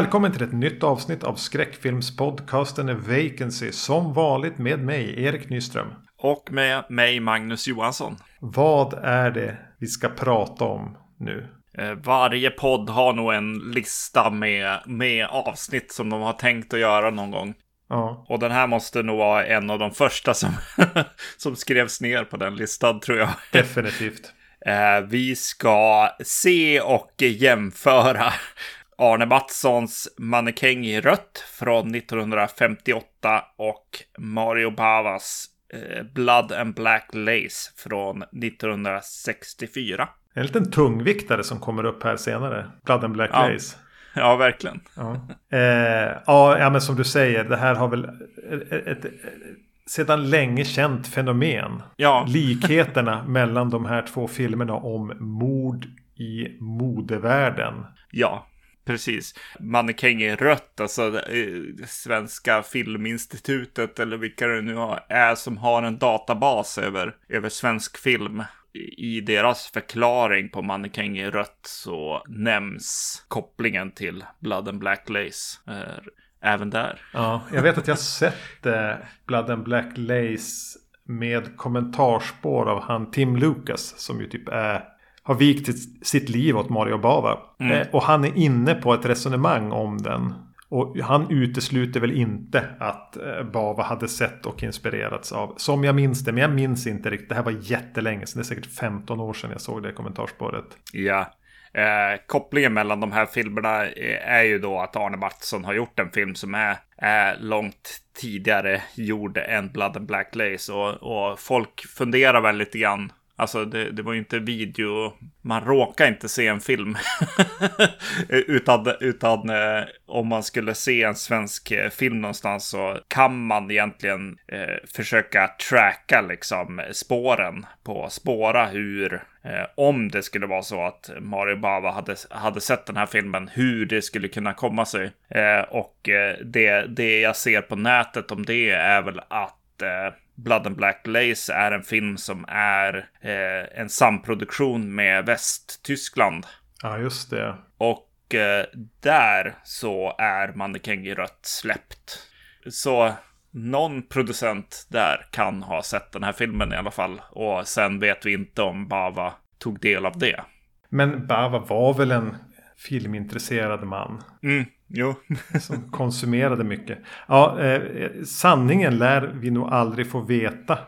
Välkommen till ett nytt avsnitt av skräckfilmspodcasten Vacancy. Som vanligt med mig, Erik Nyström. Och med mig, Magnus Johansson. Vad är det vi ska prata om nu? Eh, varje podd har nog en lista med, med avsnitt som de har tänkt att göra någon gång. Ja. Och den här måste nog vara en av de första som, som skrevs ner på den listan, tror jag. Definitivt. Eh, vi ska se och jämföra Arne Mattssons Mannekäng i rött från 1958 och Mario Bavas eh, Blood and Black Lace från 1964. En liten tungviktare som kommer upp här senare. Blood and Black Ja. Lace. Ja, verkligen. Ja. Eh, ja, ja, men som du säger, det här har väl ett, ett, ett sedan länge känt fenomen. Ja, Likheterna mellan de här två filmerna om mord i modevärlden. ja. Precis. Mannekäng i rött, alltså eh, Svenska Filminstitutet eller vilka det nu är som har en databas över, över svensk film. I i deras förklaring på Mannekäng i rött så nämns kopplingen till Blood and Black Lace. Eh, även där. Ja, jag vet att jag sett eh, Blood and Black Lace med kommentarspår av han Tim Lucas som ju typ är har vikt sitt, liv åt Mario Bava. Mm. Eh, och han är inne på ett resonemang om den. Och han utesluter väl inte att eh, Bava hade sett och inspirerats av. Som jag minns det, men jag minns inte riktigt. Det här var jättelänge sedan. Det är säkert 15 år sedan jag såg det kommentarspåret. Ja. Eh, kopplingen mellan de här filmerna eh, är ju då att Arne Mattsson har gjort en film som är, är långt tidigare gjord än Blood and Black Lace. Och, och folk funderar väl lite grann. Alltså det, det var ju inte video, man råkar inte se en film. utan utan eh, om man skulle se en svensk eh, film någonstans så kan man egentligen eh, försöka tracka liksom eh, spåren på spåra hur eh, om det skulle vara så att Mario Bava hade, hade sett den här filmen, hur det skulle kunna komma sig. Eh, och eh, det, det jag ser på nätet om det är väl att eh, Blood and Black Lace är en film som är eh, en samproduktion med Västtyskland. Ja, just det. Och eh, där så är Mannekäng rött släppt. Så någon producent där kan ha sett den här filmen i alla fall. Och sen vet vi inte om Bava tog del av det. Men Bava var väl en filmintresserad man. Mm, jo. Som konsumerade mycket. Ja, eh, sanningen lär vi nog aldrig få veta.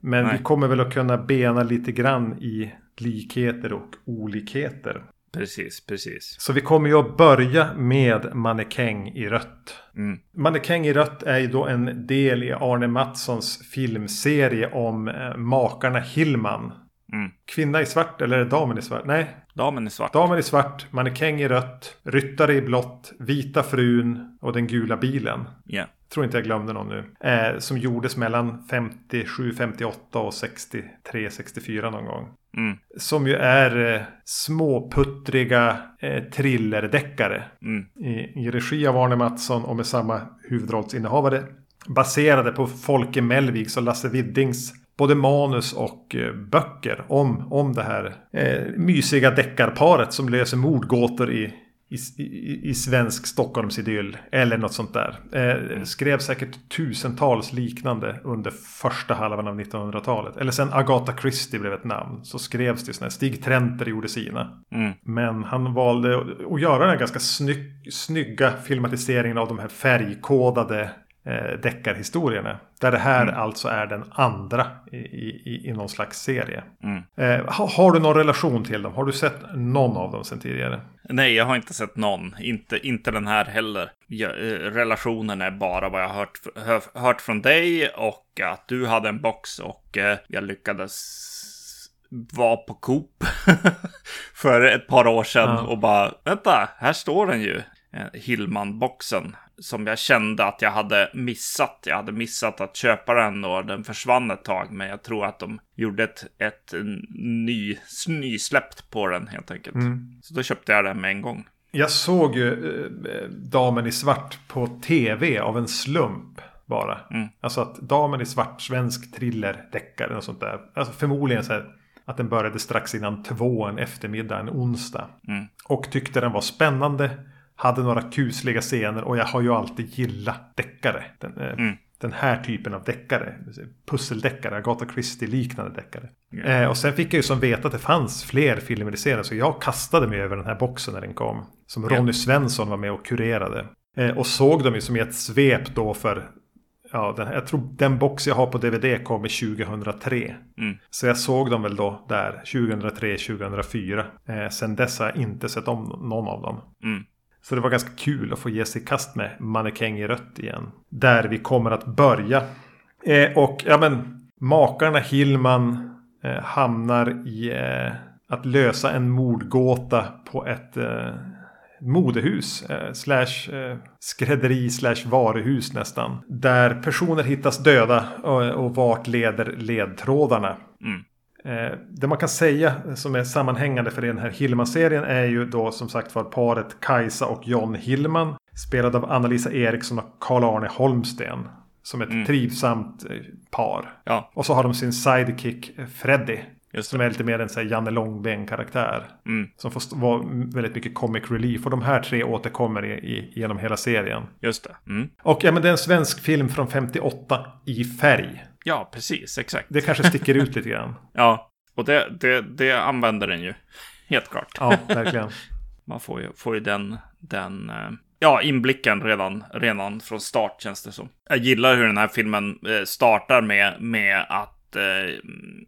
Men Nej. vi kommer väl att kunna bena lite grann i likheter och olikheter. precis, precis. Så vi kommer ju att börja med Mannekäng i rött. Mm. Mannekäng i rött är ju då en del i Arne Mattssons filmserie om eh, makarna Hillman. Mm. Kvinna i svart eller damen i svart? Nej, Damen i svart. Damen i svart, mannekäng i rött, ryttare i blått, vita frun och den gula bilen. Ja. Tror inte jag glömde någon nu. Eh, som gjordes mellan 57, 58 och 63, 64 någon gång. Mm. Som ju är eh, småputtriga eh, thrillerdeckare. Mm. I, I regi av Arne Mattsson och med samma huvudrollsinnehavare. Baserade på Folke Mellviks och Lasse Widdings både manus och eh, böcker om, om det här eh, mysiga deckarparet som löser mordgåtor i, i, i, i svensk Stockholmsidyll. Eller något sånt där. Eh, skrev säkert tusentals liknande under första halvan av 1900-talet. Eller sen Agatha Christie blev ett namn. Så skrevs det sådana. Stig Trenter gjorde sina. Mm. Men han valde att- att göra den här ganska snygg, snygga filmatiseringen av de här färgkodade eh, deckarhistorierna. Där det här alltså är den andra i, i, i någon slags serie. Mm. Eh, ha, har du någon relation till dem? Har du sett någon av dem sedan tidigare? Nej, jag har inte sett någon. Inte, inte den här heller. Ja, eh, relationen är bara vad jag har hört, hör, hört från dig och att du hade en box och eh, jag lyckades vara på Coop för ett par år sedan Ja. och bara vänta, här står den ju. Eh, Hillman-boxen som jag kände att jag hade missat. Jag hade missat att köpa den och den försvann ett tag. Men jag tror att de gjorde ett, ett ny, nysläppt på den helt enkelt. Så då köpte jag den med en gång. Jag såg ju eh, Damen i svart på tv av en slump. Bara. Mm. Alltså att Damen i svart, svensk thriller, deckare och sånt där. Alltså förmodligen så här att den började strax innan två en eftermiddag, en onsdag. Mm. Och tyckte den var spännande. Hade några kusliga scener och jag har ju alltid gillat deckare. Den, eh, Mm. den här typen av deckare. Pusseldeckare, Agatha Christie-liknande deckare. Ja. Eh, och sen fick jag ju som veta att det fanns fler filmer i serien. Så jag kastade mig över den här boxen när den kom. Som. Ronny Svensson var med och kurerade. Eh, och såg dem ju som i ett svep då för Ja, den, jag tror den box jag har på DVD kom i 2003. Mm. Så jag såg dem väl då där 2003, 2004. Eh, sen dess har jag inte sett om någon av dem. Mm. Så det var ganska kul att få ge sig i kast med Mannekäng i rött igen. Där vi kommer att börja. Eh, och ja men makarna Hillman eh, hamnar i eh, att lösa en mordgåta på ett eh, modehus. Eh, slash eh, skrädderi slash varuhus nästan. Där personer hittas döda och, och vart leder ledtrådarna. Mm. Eh, det man kan säga som är sammanhängande för den här Hillman-serien är ju då som sagt var paret Kajsa och John Hillman. Spelad av Anna-Lisa Eriksson och Karl-Arne Holmsten. Som ett Mm. trivsamt eh, par. Ja, Och så har de sin sidekick eh, Freddy. Som är lite mer en så här Janne Långben-karaktär. Mm. Som får vara väldigt mycket comic relief. Och de här tre återkommer i, i, genom hela serien. Just det. Mm. Och ja, men det är en svensk film från 58 i färg. Ja, precis. Exakt. Det kanske sticker ut lite grann. Ja, och det, det, det använder den ju. Helt klart. Ja, verkligen. Man får ju, får ju den, den eh, ja, inblicken redan, redan från start känns det som. Jag gillar hur den här filmen eh, startar med, med att eh,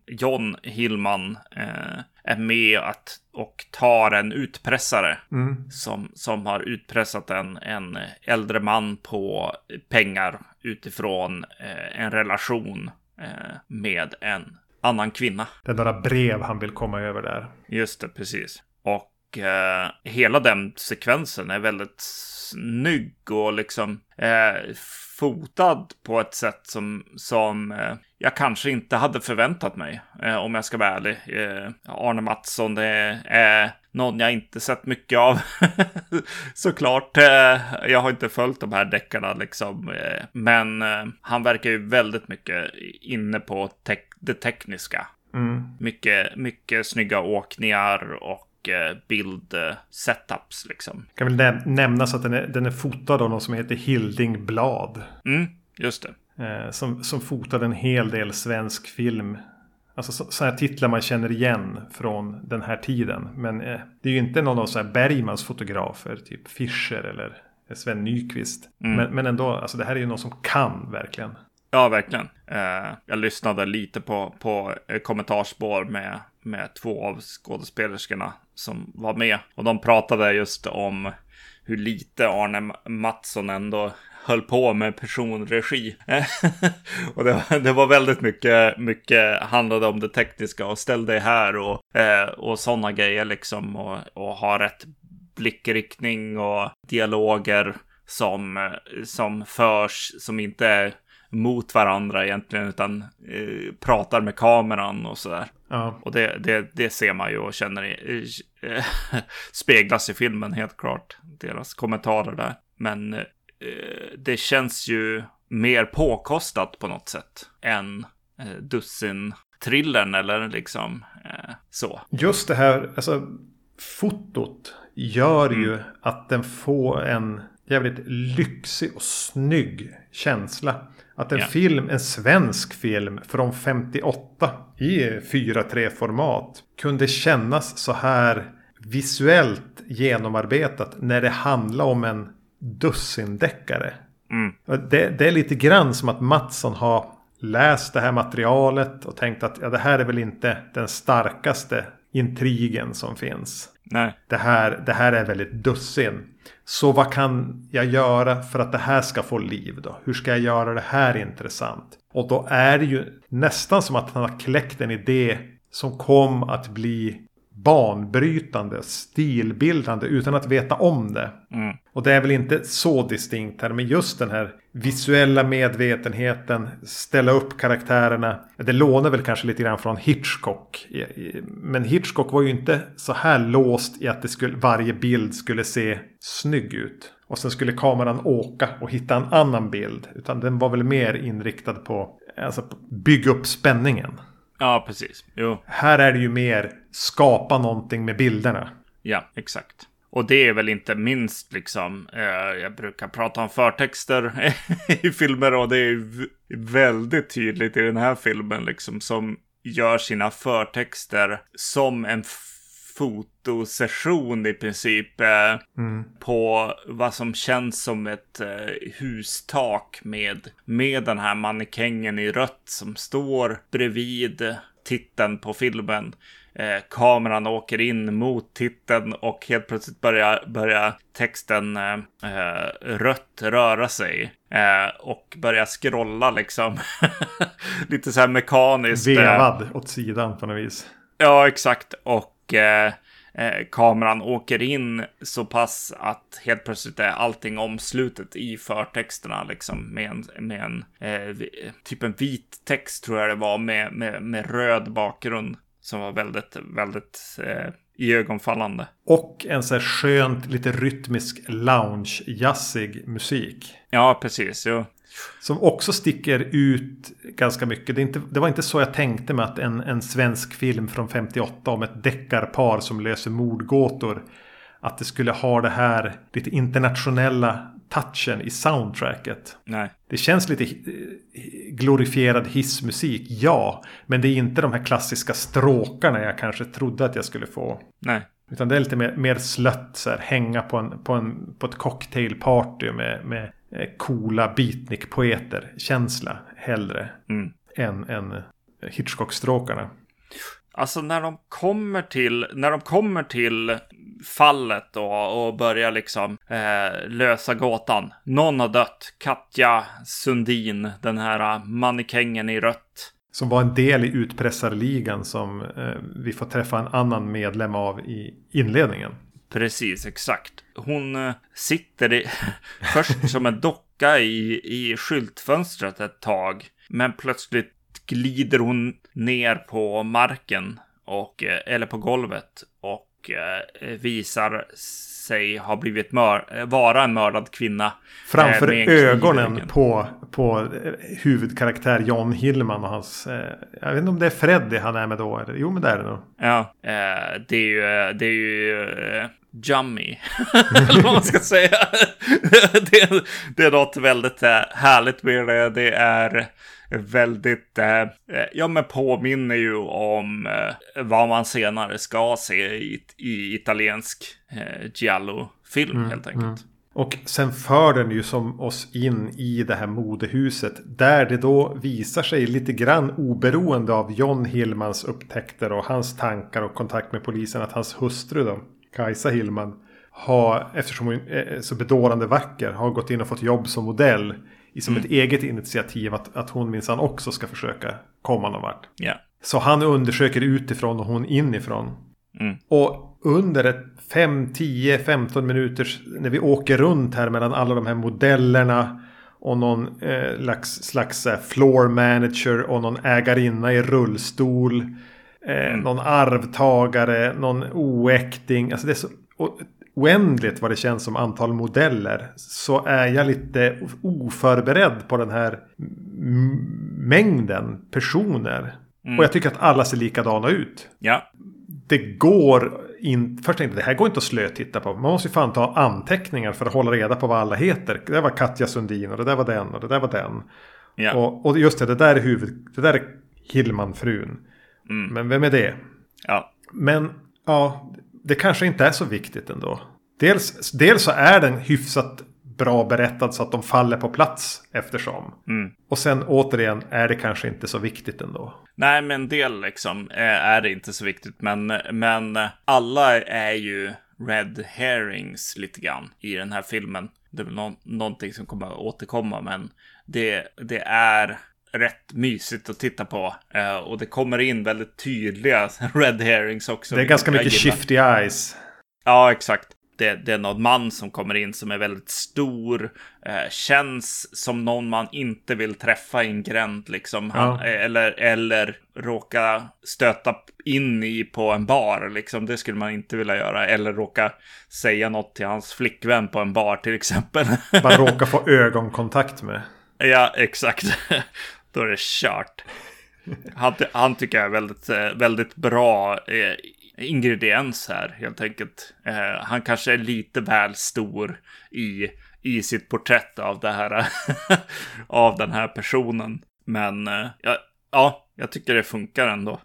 John Hillman eh, är med att, och tar en utpressare Mm. som, som har utpressat en, en äldre man på pengar utifrån eh, en relation eh, med en annan kvinna. Det är några brev han vill komma över där. Just det, precis. Och eh, hela den sekvensen är väldigt snygg och liksom eh, fotad på ett sätt som, som eh, jag kanske inte hade förväntat mig, eh, om jag ska vara ärlig. Eh, Arne Mattsson, det är någon jag inte sett mycket av. Såklart, jag har inte följt de här deckarna liksom. Men han verkar ju väldigt mycket inne på tek- det tekniska. Mm. Mycket, mycket snygga åkningar och eh, bild-setups liksom. Kan väl näm- nämnas att den är, den är fotad av någon som heter Hilding Blad. Mm, just det. Eh, som, som fotade en hel del svensk film. Alltså så- sådana här titlar man känner igen från den här tiden. Men eh, det är ju inte någon av så här Bergmans fotografer. Typ Fischer eller Sven Nykvist. Mm. Men, men ändå, alltså det här är ju någon som kan verkligen. Ja, verkligen. Eh, jag lyssnade lite på, på eh, kommentarspår med, med två av skådespelerskorna som var med. Och de pratade just om hur lite Arne Mattsson ändå höll på med personregi. och det, var- det var väldigt mycket, mycket handlade om det tekniska och ställ dig här och, eh, och sådana grejer liksom. Och, och ha rätt blickriktning och dialoger som, som förs, som inte är mot varandra egentligen, utan eh, pratar med kameran och sådär. Ja, Och det, det, det ser man ju och känner i, eh, speglas i filmen helt klart. Deras kommentarer där. Men eh, det känns ju mer påkostat på något sätt än eh, dussin thrillern eller liksom eh, så. Just det här, alltså fotot gör ju att den får en jävligt lyxig och snygg känsla. Att en Ja. film, en svensk film från 58 i 4.3 format kunde kännas så här visuellt genomarbetat när det handlar om en dussindeckare. Mm. Det, det är lite grann som att Mattsson har läst det här materialet och tänkt att ja, det här är väl inte den starkaste intrigen som finns. Nej, Det här, det här är väldigt dussin. Så vad kan jag göra för att det här ska få liv då? Hur ska jag göra det här intressant? Och då är det ju nästan som att han har kläckt en idé som kom att bli banbrytande, stilbildande utan att veta om det. mm. Och det är väl inte så distinkt här, men just den här visuella medvetenheten, ställa upp karaktärerna. Det lånar väl kanske lite grann från Hitchcock. Men Hitchcock var ju inte så här låst i att det skulle, varje bild skulle se snygg ut. Och sen skulle kameran åka och hitta en annan bild. Utan den var väl mer inriktad på, alltså, bygga upp spänningen. Ja precis. Jo, Här är det ju mer skapa någonting med bilderna. ja, exakt. och det är väl inte minst liksom, eh, jag brukar prata om förtexter i filmer och det är väldigt tydligt i den här filmen liksom som gör sina förtexter som en fotosession i princip eh, mm. på vad som känns som ett eh, hustak med, med den här mannekängen i rött som står bredvid titeln på filmen. Eh, kameran åker in mot titeln och helt plötsligt börjar, börjar texten eh, eh rött röra sig. Eh, och börjar scrolla liksom. Lite så här mekaniskt. Vevad åt sidan på något vis. Ja, exakt. Och eh, eh, kameran åker in så pass att helt plötsligt är allting omslutet i förtexterna liksom med en, med en eh, typ en vit text tror jag det var med, med, med röd bakgrund som var väldigt, väldigt eh, iögonfallande. Och en så här skönt, lite rytmisk lounge-jazzig musik. Ja, precis. Jo. Som också sticker ut ganska mycket. Det, inte, det, var inte så jag tänkte mig att en, en svensk film från 58 om ett deckarpar som löser mordgåtor. Att det skulle ha det här lite internationella touchen i soundtracket. Nej. Det känns lite glorifierad hissmusik, ja. Men det är inte de här klassiska stråkarna jag kanske trodde att jag skulle få. Nej. Utan det är lite mer, mer slött, så här, hänga på, en, på, en, på ett cocktailparty med, med Eh, coola beatnik-poeter känsla hellre mm. än, än Hitchcock-stråkarna. Alltså när de kommer till, när de kommer till fallet då och börjar liksom eh, lösa gåtan. Någon har dött. Katja Sundin, den här mannekängen i rött. Som var en del i utpressarligan som eh, vi får träffa en annan medlem av i inledningen. Precis, exakt. Hon eh, sitter i, först som en docka i, i skyltfönstret ett tag. Men plötsligt glider hon ner på marken och, eh, eller på golvet och eh, visar sig ha blivit mör vara en mördad kvinna. Framför ögonen på, på huvudkaraktär John Hillman och hans... jag vet inte om det är Freddy han är med då. Eller? Jo, men det är det nog. Ja, det är ju, det är ju Jummy. Eller vad man ska säga. det, det är något väldigt äh, härligt med det. Det är väldigt, äh, ja men påminner ju om äh, vad man senare ska se i, i italiensk äh, giallo-film mm, helt enkelt. Mm. Och sen för den ju som oss in i det här modehuset. Där det då visar sig lite grann oberoende av John Hillmans upptäckter och hans tankar och kontakt med polisen. Att hans hustru då Kajsa Hillman har, eftersom hon är så bedårande vacker, har gått in och fått jobb som modell. I som mm. ett eget initiativ att, att hon minsann också ska försöka komma någon vart. Yeah. Så han undersöker utifrån och hon inifrån. Mm. Och under ett 5, 10, 15 minuter när vi åker runt här mellan alla de här modellerna och någon eh, slags, slags eh, floor manager och någon ägarinna i rullstol. Eh, mm. Någon arvtagare, någon oäkting. Alltså det är så oändligt vad det känns som antal modeller. Så är jag lite oförberedd på den här mängden personer. Mm. Och jag tycker att alla ser likadana ut. Ja. Det går inte. Först tänkte jag det här går inte att slötitta på. Man måste ju fan ta anteckningar för att hålla reda på vad alla heter. Det där var Katja Sundin och det där var den och det där var den. Ja. Och, och just det, det där är huvud... Det där är Hillman-frun. Mm. Men vem är det? Ja. Men ja, det kanske inte är så viktigt ändå. Dels, dels så är den hyfsat bra berättad så att de faller på plats eftersom. Mm. Och sen återigen är det kanske inte så viktigt ändå. Nej, men en del liksom är det inte så viktigt. Men, men alla är ju red herrings lite grann i den här filmen. Det är nå någonting som kommer att återkomma, men det, det är rätt mysigt att titta på. Uh, och det kommer in väldigt tydliga red herrings också. Det är ganska mycket shifty eyes. Ja, exakt. Det, det, är någon man som kommer in som är väldigt stor. Uh, känns som någon man inte vill träffa i en gränd liksom. Han, ja. eller, eller råka stöta in i på en bar liksom. Det skulle man inte vilja göra. Eller råka säga något till hans flickvän på en bar till exempel. Bara råka få ögonkontakt med. Ja, exakt. Då är det kört. Han, han tycker jag är väldigt, eh, väldigt bra eh, ingrediens här helt enkelt. Eh, han kanske är lite väl stor i, i sitt porträtt av det här, av den här personen. Men eh, ja, ja, jag tycker det funkar ändå.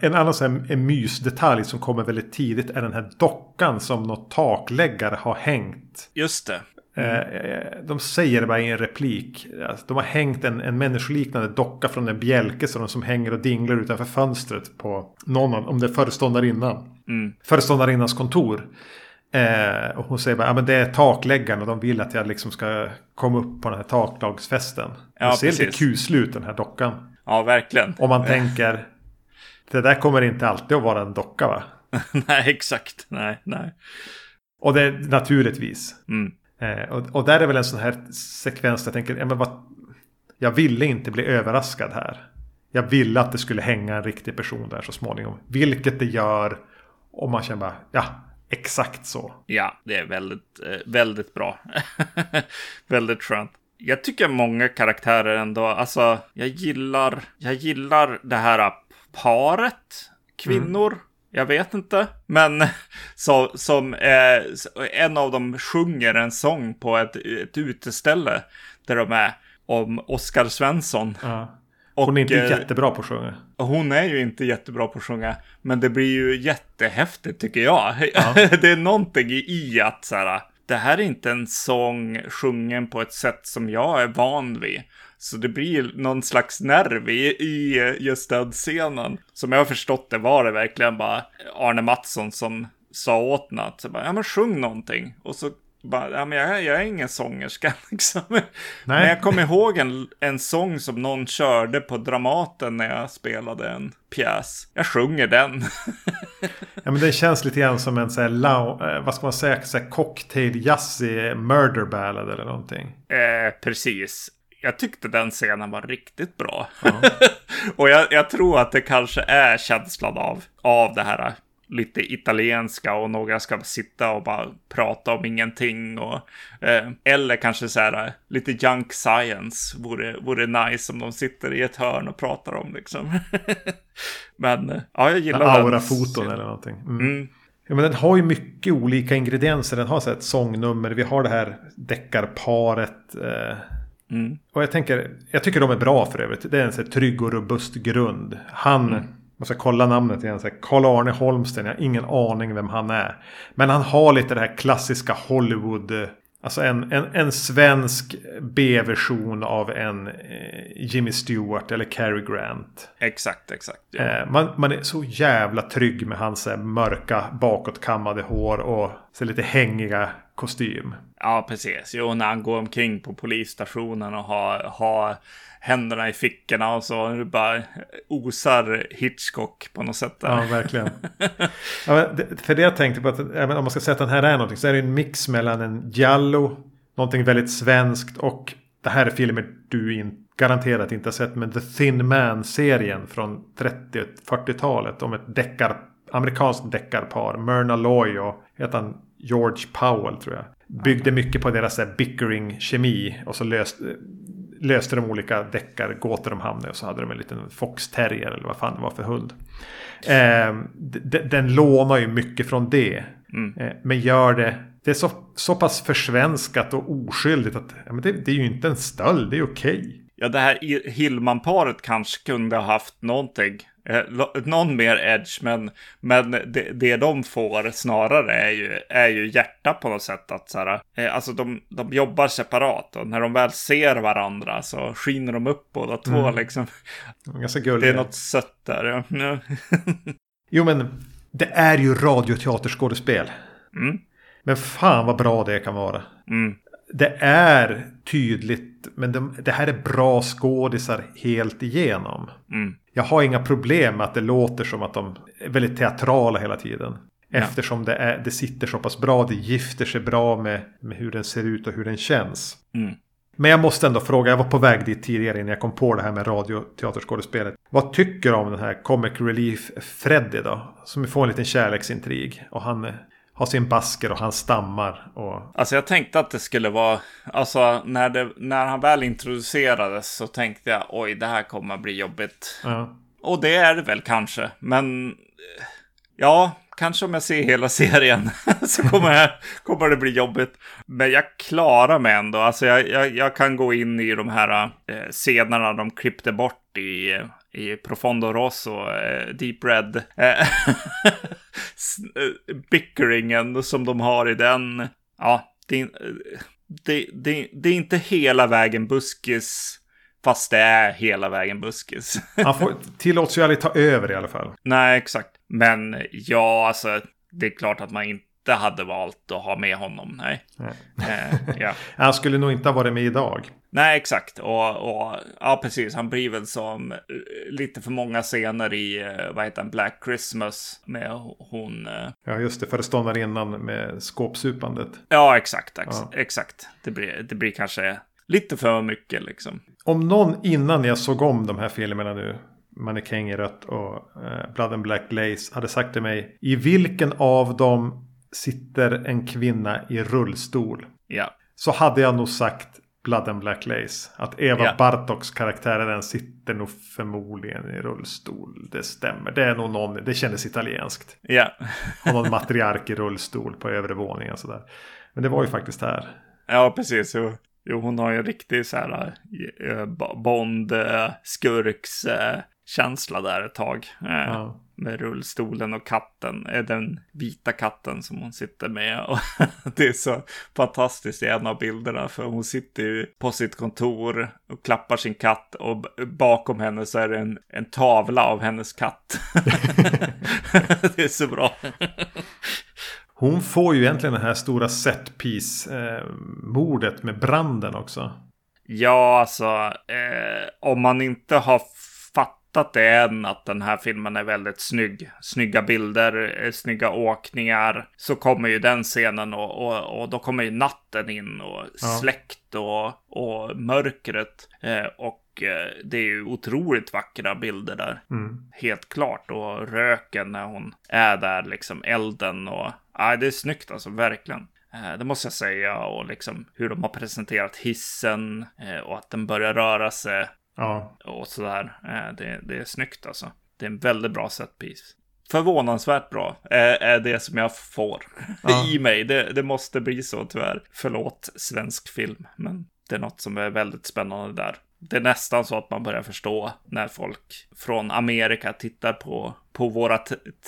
En annan sån en mysdetalj som kommer väldigt tidigt är den här dockan som något takläggare har hängt. Just det. Mm. De säger det bara i en replik. Alltså, de har hängt en, en människoliknande docka från en bjälke som, som hänger och dinglar utanför fönstret på någon av, om det är föreståndarinnan. Mm. Föreståndarinnans kontor. Eh, och hon säger bara, ja men det är takläggaren och de vill att jag liksom ska komma upp på den här taklagsfesten. Ja, det ser precis. lite kuslig ut den här dockan. Ja, verkligen. Om man tänker, det där kommer inte alltid att vara en docka va? nej, exakt. Nej, nej. Och det är naturligtvis. Mm. Eh, och, och, där är väl en sån här sekvens där jag tänker, ja, men vad, jag ville inte bli överraskad här. Jag ville att det skulle hänga en riktig person där så småningom. Vilket det gör. Och man känner bara, ja, exakt så. Ja, det är väldigt, eh, väldigt bra. väldigt skönt. Jag tycker många karaktärer ändå, alltså jag gillar, jag gillar det här paret kvinnor. Mm. Jag vet inte. Men så, som eh, en av dem sjunger en sång på ett, ett uteställe där de är om Oskar Svensson. Ja. Hon och, är inte eh, jättebra på att sjunga. Hon är ju inte jättebra på att sjunga. Men det blir ju jättehäftigt tycker jag. Ja. det är någonting i att så här, det här är inte en sång sjungen på ett sätt som jag är van vid. Så det blir någon slags nerv i, i just den scenen. Som jag har förstått det var det verkligen bara Arne Mattsson som sa åt henne att ja men sjung någonting. Och så bara, ja men jag, jag är ingen sångerska liksom. Nej. Men jag kommer ihåg en, en sång som någon körde på Dramaten när jag spelade en pjäs. Jag sjunger den. ja men det känns lite grann som en så här, eh, vad ska man säga, så här cocktail jazzy murder ballad eller någonting. Eh, precis jag tyckte den scenen var riktigt bra. Ja. och jag, jag, tror att det kanske är känslan av, av det här lite italienska och några ska sitta och bara prata om ingenting. Och, eh, eller kanske så här lite junk science vore, vore nice om de sitter i ett hörn och pratar om liksom. men eh, ja, jag gillar den. Aura-foton eller någonting. Mm. Mm. Ja, men den har ju mycket olika ingredienser. Den har så ett sångnummer. Vi har det här deckarparet. Eh, Mm. Och jag tänker, jag tycker de är bra för övrigt. Det är en så här, trygg och robust grund. Han, mm. man ska kolla namnet igen, Karl-Arne Holmsten, jag har ingen aning vem han är. Men han har lite det här klassiska Hollywood Alltså en, en, en svensk B-version av en eh, Jimmy Stewart eller Cary Grant. Exakt, exakt. Ja. Eh, man, man är så jävla trygg med hans eh, mörka bakåtkammade hår och så lite hängiga kostym. Ja, precis. Jo, när han går omkring på polisstationen och har, har händerna i fickorna och så. Det bara osar Hitchcock på något sätt. Där. Ja, verkligen. ja, för det jag tänkte på att om man ska säga att den här är någonting så är det en mix mellan en Giallo, någonting väldigt svenskt och det här är filmer du in, garanterat inte har sett, men The Thin Man-serien från 30-40-talet om ett deckar, amerikanskt deckarpar, Myrna Loy och heter han George Powell tror jag. Byggde mycket på deras bickering-kemi och så löste löste de olika deckargåtor de hamnade och så hade de en liten foxterrier eller vad fan det var för hund. Eh, den lånar ju mycket från det. Mm. Eh, men gör det. Det är så, så pass försvenskat och oskyldigt att ja, men det, det är ju inte en stöld, det är okej. Okay. Ja, det här Hillman-paret kanske kunde ha haft någonting någon mer edge, men, men det, det de får snarare är ju, är ju hjärta på något sätt. Att så här, eh, alltså de, de jobbar separat och när de väl ser varandra så skiner de upp båda två. Mm. Liksom. Ganska gulliga. Det är något sött där. Ja. jo, men det är ju radioteaterskådespel. Mm. Men fan vad bra det kan vara. Mm. Det är tydligt, men de, det här är bra skådisar helt igenom. Mm jag har inga problem med att det låter som att de är väldigt teatrala hela tiden. Ja. Eftersom det, är, det sitter så pass bra, det gifter sig bra med, med hur den ser ut och hur den känns. Mm. Men jag måste ändå fråga, jag var på väg dit tidigare innan jag kom på det här med radioteaterskådespelet. Vad tycker du om den här Comic Relief Freddy då? Som får en liten kärleksintrig. Och han har sin basker och han stammar. Och... Alltså jag tänkte att det skulle vara, alltså när, det, när han väl introducerades så tänkte jag oj det här kommer bli jobbigt. Ja. Och det är det väl kanske, men ja, kanske om jag ser hela serien så kommer, jag, kommer det bli jobbigt. Men jag klarar mig ändå. Alltså jag, jag, jag kan gå in i de här eh, scenerna de klippte bort i, i Profondo Rosso, eh, Deep Red. Eh, eh, bickeringen som de har i den. Ja, det, det, det, det är inte hela vägen buskis. Fast det är hela vägen buskis. Han får, tillåts ju aldrig ta över i alla fall. Nej, exakt. Men ja, alltså det är klart att man inte hade valt att ha med honom. Nej. nej. Eh, ja. Han skulle nog inte ha varit med idag. Nej, exakt. Och, och ja, precis. Han blir väl som eh, lite för många scener i, eh, vad heter den, Black Christmas med hon. Eh, ja, just det. Föreståndarinnan med skåpsupandet. Ja, exakt. Ex ja. Exakt. Det blir, det blir kanske lite för mycket liksom. Om någon innan jag såg om de här filmerna nu Mannekäng i rött och Blood and Black Lace hade sagt till mig. I vilken av dem sitter en kvinna i rullstol? Ja. Så hade jag nog sagt Blood and Black Lace. Att Eva ja. Bartoks karaktär den sitter nog förmodligen i rullstol. Det stämmer. Det är nog någon, det kändes italienskt. Ja. och någon matriark i rullstol på övre våningen sådär. Men det var ju faktiskt här. Ja, precis. Jo, jo hon har ju en riktig så här eh, Bond-skurks eh, känsla där ett tag. Eh, ja. Med rullstolen och katten, eh, den vita katten som hon sitter med. Och det är så fantastiskt i en av bilderna, för hon sitter ju på sitt kontor och klappar sin katt och bakom henne så är det en, en tavla av hennes katt. det är så bra. Hon får ju egentligen det här stora setpiece-mordet eh, med branden också. Ja, alltså eh, om man inte har fattat än att den här filmen är väldigt snygg. Snygga bilder, eh, snygga åkningar. Så kommer ju den scenen och, och, och då kommer ju natten in och ja. släkt och, och mörkret. Eh, och eh, det är ju otroligt vackra bilder där. Mm. Helt klart. Och röken när hon är där, liksom elden och... Ja, det är snyggt alltså, verkligen. Eh, det måste jag säga och liksom hur de har presenterat hissen och att den börjar röra sig Ja. Och sådär. Eh, det, det är snyggt alltså. Det är en väldigt bra setpiece. Förvånansvärt bra är det som jag får ja. i mig. Det, det måste bli så tyvärr. Förlåt svensk film, men det är något som är väldigt spännande där. Det är nästan så att man börjar förstå när folk från Amerika tittar på, på våra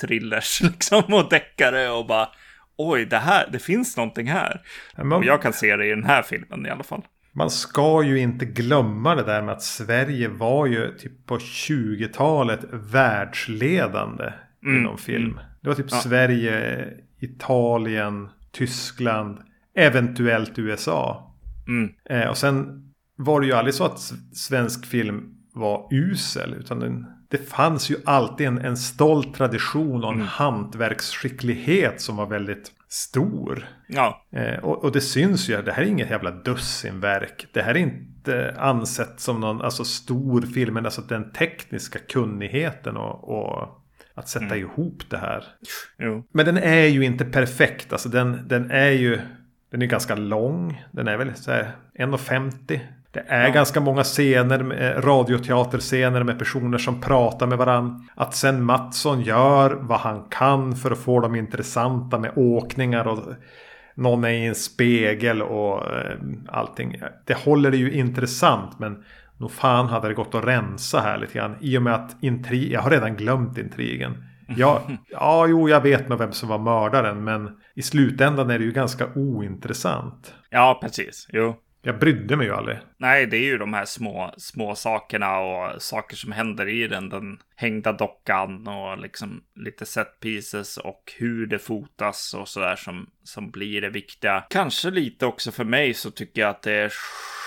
thrillers liksom, och deckare och bara oj, det här, det finns någonting här. Men... Och jag kan se det i den här filmen i alla fall. Man ska ju inte glömma det där med att Sverige var ju typ på 20-talet världsledande mm. inom film. Mm. Det var typ ja. Sverige, Italien, Tyskland, eventuellt USA. Mm. Eh, och sen var det ju aldrig så att svensk film var usel. Utan den, det fanns ju alltid en, en stolt tradition och en mm. hantverksskicklighet som var väldigt stor. Ja. Eh, och, och, det syns ju, det här är inget jävla dussinverk. Det här är inte ansett som någon alltså, stor film, men alltså den tekniska kunnigheten och, och att sätta mm. ihop det här. Jo. Men den är ju inte perfekt, alltså den, den är ju den är ganska lång. Den är väl så här 1,50 det är ja. ganska många scener, radioteaterscener med personer som pratar med varandra. Att sen Mattsson gör vad han kan för att få dem intressanta med åkningar och någon är i en spegel och eh, allting. Det håller det ju intressant men nog fan hade det gått att rensa här lite grann. I och med att intrig, jag har redan glömt intrigen. Ja, ja, jo, jag vet med vem som var mördaren men i slutändan är det ju ganska ointressant. Ja, precis. Jo. Jag brydde mig ju aldrig. Nej, det är ju de här små, små sakerna och saker som händer i den. Den hängda dockan och liksom lite set pieces och hur det fotas och sådär som, som blir det viktiga. Kanske lite också för mig så tycker jag att det är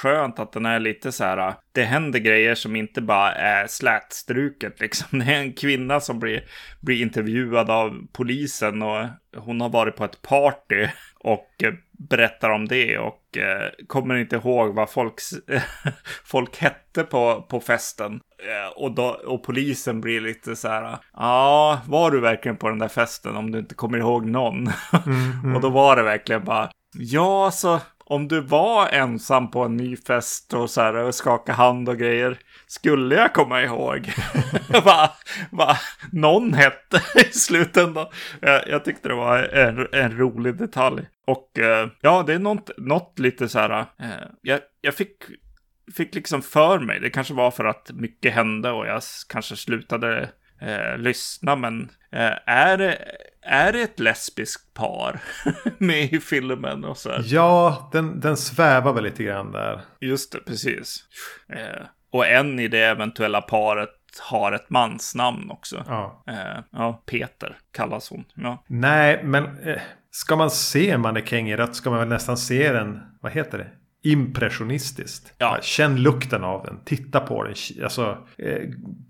skönt att den är lite så här. Det händer grejer som inte bara är slätstruket liksom. Det är en kvinna som blir, blir intervjuad av polisen och hon har varit på ett party och berättar om det och eh, kommer inte ihåg vad folks, folk hette på, på festen. Eh, och, då, och polisen blir lite så här, ja, var du verkligen på den där festen om du inte kommer ihåg någon? Mm, mm. och då var det verkligen bara, ja, alltså om du var ensam på en ny fest och så här och skaka hand och grejer. Skulle jag komma ihåg vad va, någon hette i slutändan. Jag, jag tyckte det var en, en rolig detalj. Och eh, ja, det är något, något lite så här. Eh, jag, jag fick fick liksom för mig. Det kanske var för att mycket hände och jag kanske slutade eh, lyssna. Men eh, är, det, är det ett lesbiskt par med i filmen? Och så här? Ja, den, den svävar väl lite grann där. Just det, precis. Eh, och en i det eventuella paret har ett mansnamn också. Ja, Eh, ja Peter kallas hon. Ja. Nej, men eh, ska man se mannekäng i rött ska man väl nästan se den, vad heter det? Impressionistiskt. Ja. Känn lukten av den. Titta på den. Alltså, eh,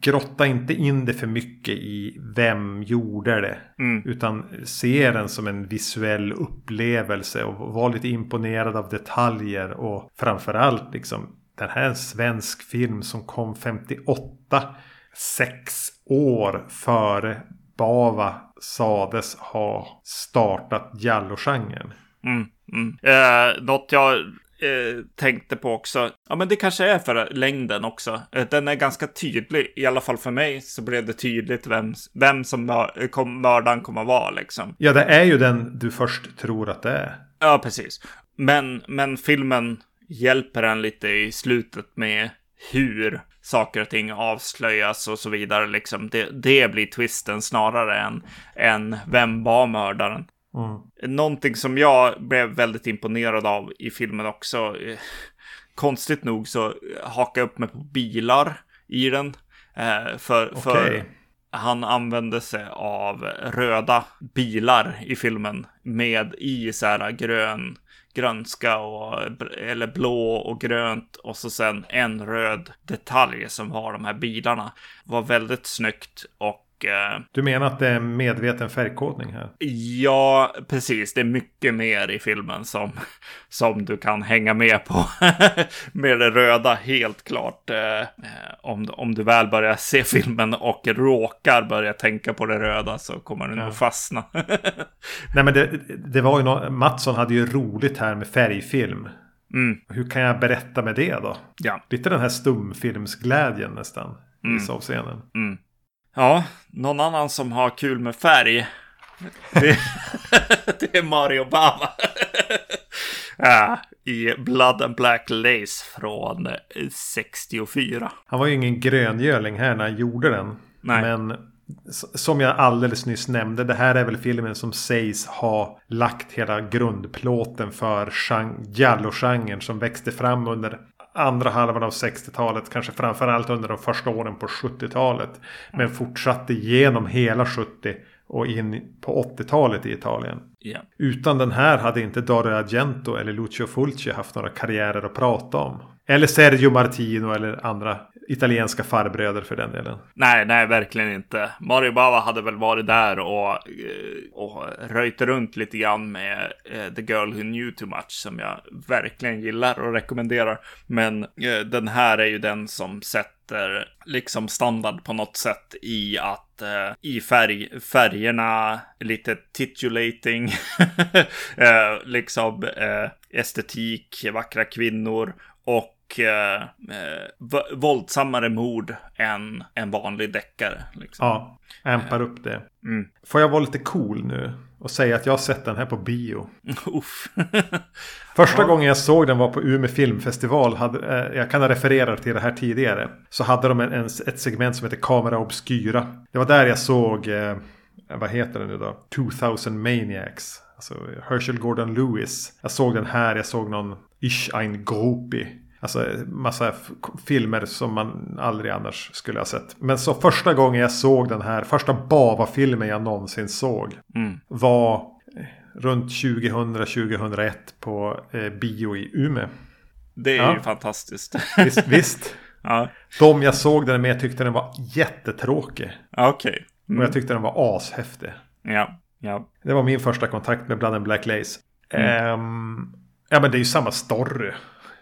grotta inte in det för mycket i vem gjorde det. Mm. Utan se den som en visuell upplevelse. Och var lite imponerad av detaljer. Och framförallt liksom. Den här är en svensk film som kom 58. Sex år före Bava sades ha startat Jallo-genren. Mm, mm. Eh, något jag eh, tänkte på också. Ja, men det kanske är för längden också. Eh, den är ganska tydlig. I alla fall för mig så blev det tydligt vem, vem som mör, kom, mördaren kommer vara liksom. Ja, det är ju den du först tror att det är. Ja, precis. Men, men filmen hjälper en lite i slutet med hur saker och ting avslöjas och så vidare. Liksom. Det, det blir twisten snarare än, än vem var mördaren. Mm. Någonting som jag blev väldigt imponerad av i filmen också. eh, Konstigt nog så hakade jag upp mig på bilar i den. Eh, för, för Okej. han använde sig av röda bilar i filmen med i så här grön, grönska och eller blå och grönt och så sen en röd detalj som var de här bilarna. Var väldigt snyggt och eh, Du menar att det är medveten färgkodning här? Ja, precis. Det är mycket mer i filmen som, som du kan hänga med på. med det röda, helt klart. Eh, om, om du väl börjar se filmen och råkar börja tänka på det röda så kommer du nog fastna. Nej men det, det var ju nå Mattsson hade ju roligt här med färgfilm. mm, Hur kan jag berätta med det då? ja. Lite den här stumfilmsglädjen nästan. I Mm. vissa avseenden. Mm. Ja, någon annan som har kul med färg. Det, det är Mario Bava. ja, I Blood and Black Lace från eh, 64. Han var ju ingen gröngöling här när han gjorde den. Nej. Men som jag alldeles nyss nämnde. Det här är väl filmen som sägs ha lagt hela grundplåten för gen- giallo-genren som växte fram under andra halvan av 60-talet. Kanske framförallt under de första åren på 70-talet. Men fortsatte genom hela 70 och in på 80-talet i Italien. Ja. Utan den här hade inte Dario Argento eller Lucio Fulci haft några karriärer att prata om. Eller Sergio Martino eller andra italienska farbröder för den delen. Nej, nej, verkligen inte. Mario Bava hade väl varit där och, eh, och röjt runt lite grann med eh, The Girl Who Knew Too Much som jag verkligen gillar och rekommenderar. Men eh, den här är ju den som sätter liksom standard på något sätt i att i färg, färgerna lite titulating, liksom estetik, vackra kvinnor och eh, eh, våldsammare mord än en vanlig deckare. Liksom. Ja, ampar upp det. Mm. Får jag vara lite cool nu och säga att jag har sett den här på bio. Första gången jag såg den var på Umeå filmfestival. Hade, eh, jag kan ha refererat till det här tidigare. Så hade de en, en, ett segment som heter Camera Obscura. Det var där jag såg, eh, vad heter den nu då? 2000 Maniacs. Alltså Herschel Gordon Lewis. Jag såg den här, jag såg någon Ish ein Gropi. Alltså massa filmer som man aldrig annars skulle ha sett. Men så första gången jag såg den här, första Bava-filmen jag någonsin såg. Mm. Var eh, runt 2000-2001 på eh, bio i Umeå. Det är Ja. ju fantastiskt. Visst, visst. ja, De jag såg den med tyckte den var jättetråkig. okej. Och jag tyckte den var ashäftig. Ja, ja. Det var min första kontakt med Blood and Black Lace. Mm. Ehm, ja men det är ju samma story.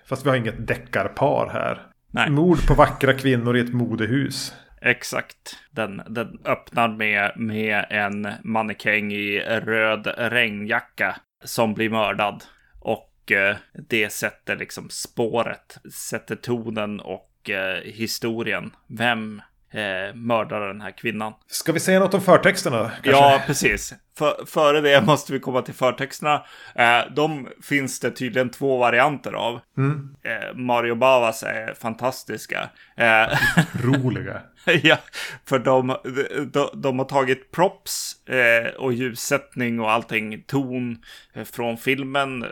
Fast vi har inget deckarpar här. Nej. Mord på vackra kvinnor i ett modehus. Exakt. Den, den öppnar med, med en mannekäng i röd regnjacka som blir mördad. Och och eh, det sätter liksom spåret, sätter tonen och eh, historien. Vem eh, mördar den här kvinnan? Ska vi säga något om förtexterna? Kanske? Ja, precis. För, före det måste vi komma till förtexterna. Eh, de finns det tydligen två varianter av. Mm. Eh, Mario Bavas är fantastiska. Eh, Roliga. ja, för de, de, de har tagit props eh, och ljussättning och allting, ton eh, från filmen,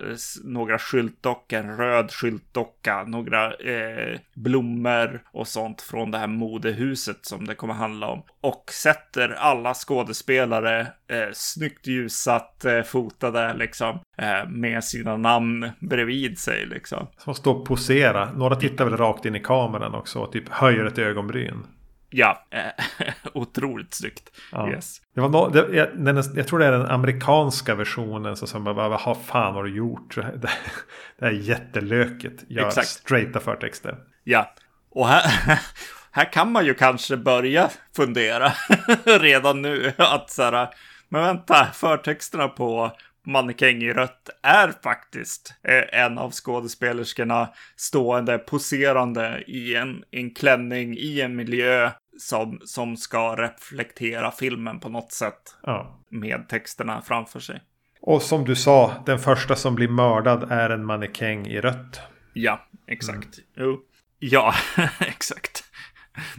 några skyltdockor, en röd skyltdocka, några eh, blommor och sånt från det här modehuset som det kommer handla om. Och sätter alla skådespelare snyggt ljusat, eh, fotade liksom, eh, med sina namn bredvid sig liksom. Som står och posera. Några tittar väl rakt in i kameran också och typ höjer ett ögonbryn. Ja, eh, otroligt snyggt. Ja. Yes. Det var no, det, jag, den, jag tror det är den amerikanska versionen. Så som bara, vad vad fan har du gjort? Det, det, är jättelökigt. Gör Exakt. straighta förtexter. Ja, och här, här kan man ju kanske börja fundera redan nu att så här, men vänta, förtexterna på Mannekäng i rött är faktiskt eh, en av skådespelerskorna stående, poserande i en, en klänning i en miljö som, som ska reflektera filmen på något sätt Ja. med texterna framför sig. Och som du sa, den första som blir mördad är en mannekäng i rött. Ja, exakt. Jo. Ja, exakt.